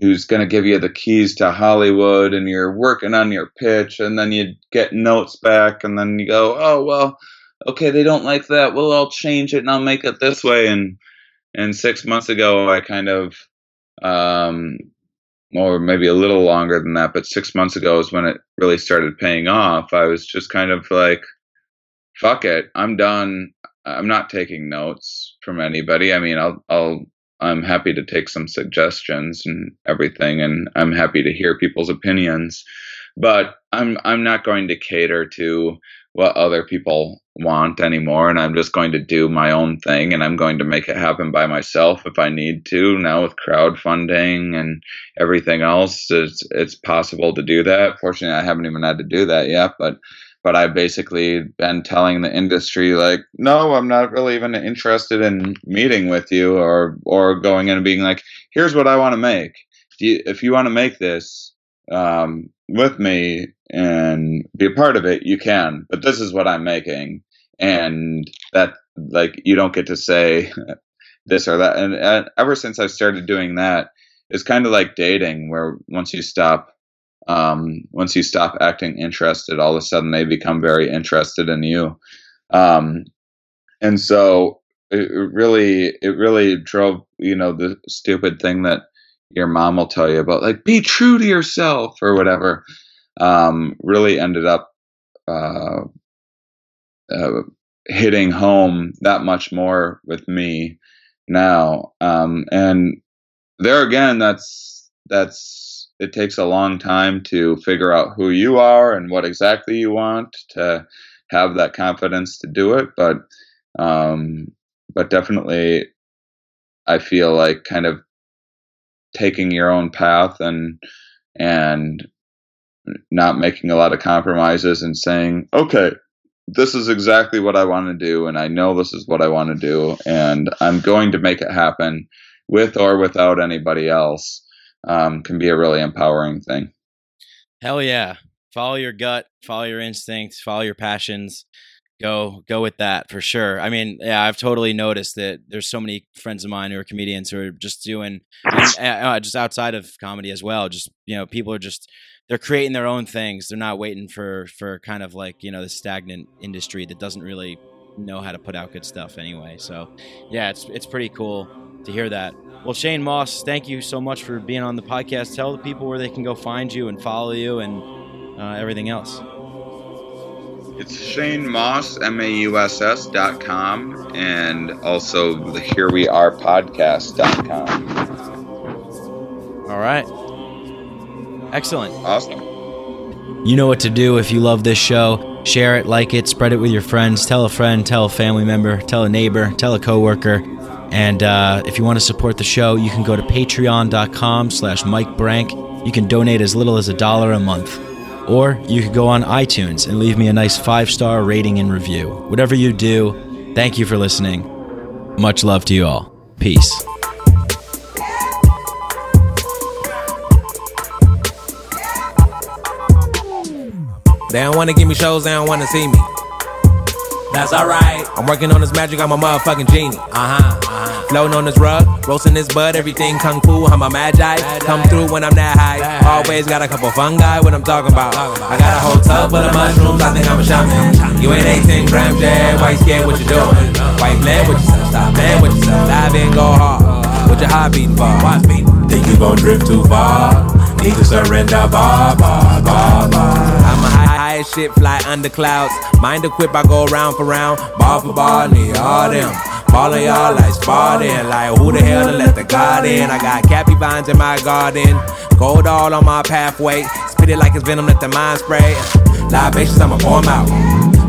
who's going to give you the keys to Hollywood, and you're working on your pitch, and then you get notes back, and then you go, oh well, okay, they don't like that. Well, I'll change it and I'll make it this way. And and six months ago, I kind of um, or maybe a little longer than that, but six months ago is when it really started paying off. I was just kind of like, fuck it, I'm done. I'm not taking notes from anybody. I mean, I'll, I'll, I'm happy to take some suggestions and everything, and I'm happy to hear people's opinions, but I'm, I'm not going to cater to what other people want anymore and I'm just going to do my own thing and I'm going to make it happen by myself if I need to. Now with crowdfunding and everything else, it's it's possible to do that. Fortunately, I haven't even had to do that yet, but but I've basically been telling the industry like, no, I'm not really even interested in meeting with you or or going in and being like, here's what I want to make. You, if you want to make this, um, with me and be a part of it, you can. But this is what I'm making, and that like you don't get to say this or that. And, and ever since I started doing that, it's kind of like dating, where once you stop, um, once you stop acting interested, all of a sudden they become very interested in you. Um, and so it really, it really drove, you know, the stupid thing that your mom will tell you about like be true to yourself or whatever um, really ended up uh, uh, hitting home that much more with me now. Um, and there again, that's that's it takes a long time to figure out who you are and what exactly you want to have that confidence to do it. But um, but definitely, I feel like kind of taking your own path and and not making a lot of compromises and saying, okay, this is exactly what I want to do, and I know this is what I want to do, and I'm going to make it happen with or without anybody else um, can be a really empowering thing. Hell yeah. Follow your gut, follow your instincts, follow your passions. Go go with that for sure. I mean, yeah, I've totally noticed that there's so many friends of mine who are comedians who are just doing uh, just outside of comedy as well. Just you know, people are just they're creating their own things. They're not waiting for for kind of like you know the stagnant industry that doesn't really know how to put out good stuff anyway. So yeah, it's it's pretty cool to hear that. Well, Shane Mauss thank you so much for being on the podcast. Tell the people where they can go find you and follow you and uh, everything else. It's Shane Mauss, M A U S S dot com, and also the Here We Are podcast dot com. All right. Excellent. Awesome. You know what to do if you love this show. Share it, like it, spread it with your friends. Tell a friend, tell a family member, tell a neighbor, tell a coworker. And uh, if you want to support the show, you can go to patreon.com slash Mike Brank. You can donate as little as a dollar a month. Or you could go on iTunes and leave me a nice five star rating and review. Whatever you do, thank you for listening. Much love to you all. Peace. They don't wanna give me shows, they don't wanna see me. That's alright. I'm working on this magic, I'm a motherfucking genie. Uh huh. Uh-huh. Floating on this rug, roasting this bud, everything kung fu. I'm a magi. Come through when I'm that high. Always got a couple fungi, what I'm talking about. I got a whole tub full of mushrooms, I think I'm a shaman. You ain't 18 grams, yeah. Why you scared what you doing? Why you with yourself? Stop playing with yourself. Dive in, go hard. What your heart beating for? Think you gon' drift too far? Need to surrender, bar, bar, bar, bar. I'm high, shit, fly under clouds. Mind equip, I go round for round, bar for bar, need all them. Ballin' y'all like Spartan, like who the hell to let the God in? I got caapi vines in my garden, gold all on my pathway. Spit it like it's venom, let the mind spray. Libations, I'ma pour 'em out.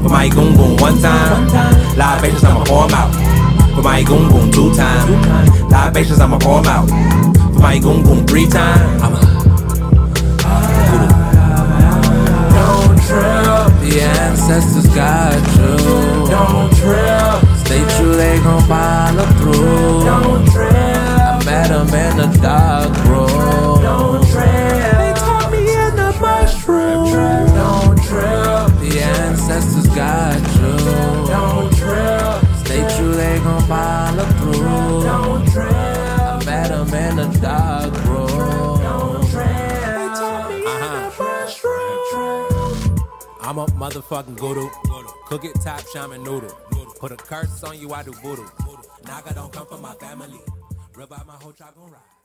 For my goon goon one time. Libations, I'ma pour 'em out. For my goon goon two times. Libations, I'ma pour 'em out. For my goon goon three times. I'm a don't trip, the ancestors got you. Don't trip, stay true, they gon' follow through. Don't trip, I met them in the dark room. Don't trip, they taught me in the mushroom. Don't trip, the ancestors got you. Don't trip, stay true, they gon' follow through. Don't trip, I met them in the dark room. Don't trip, they taught me in the uh-huh. mushroom. I'm a motherfucking guru. Cook it top shaman noodle. Put a curse on you, I do voodoo. Naga don't come from my family. Out my whole tribe gon' ride.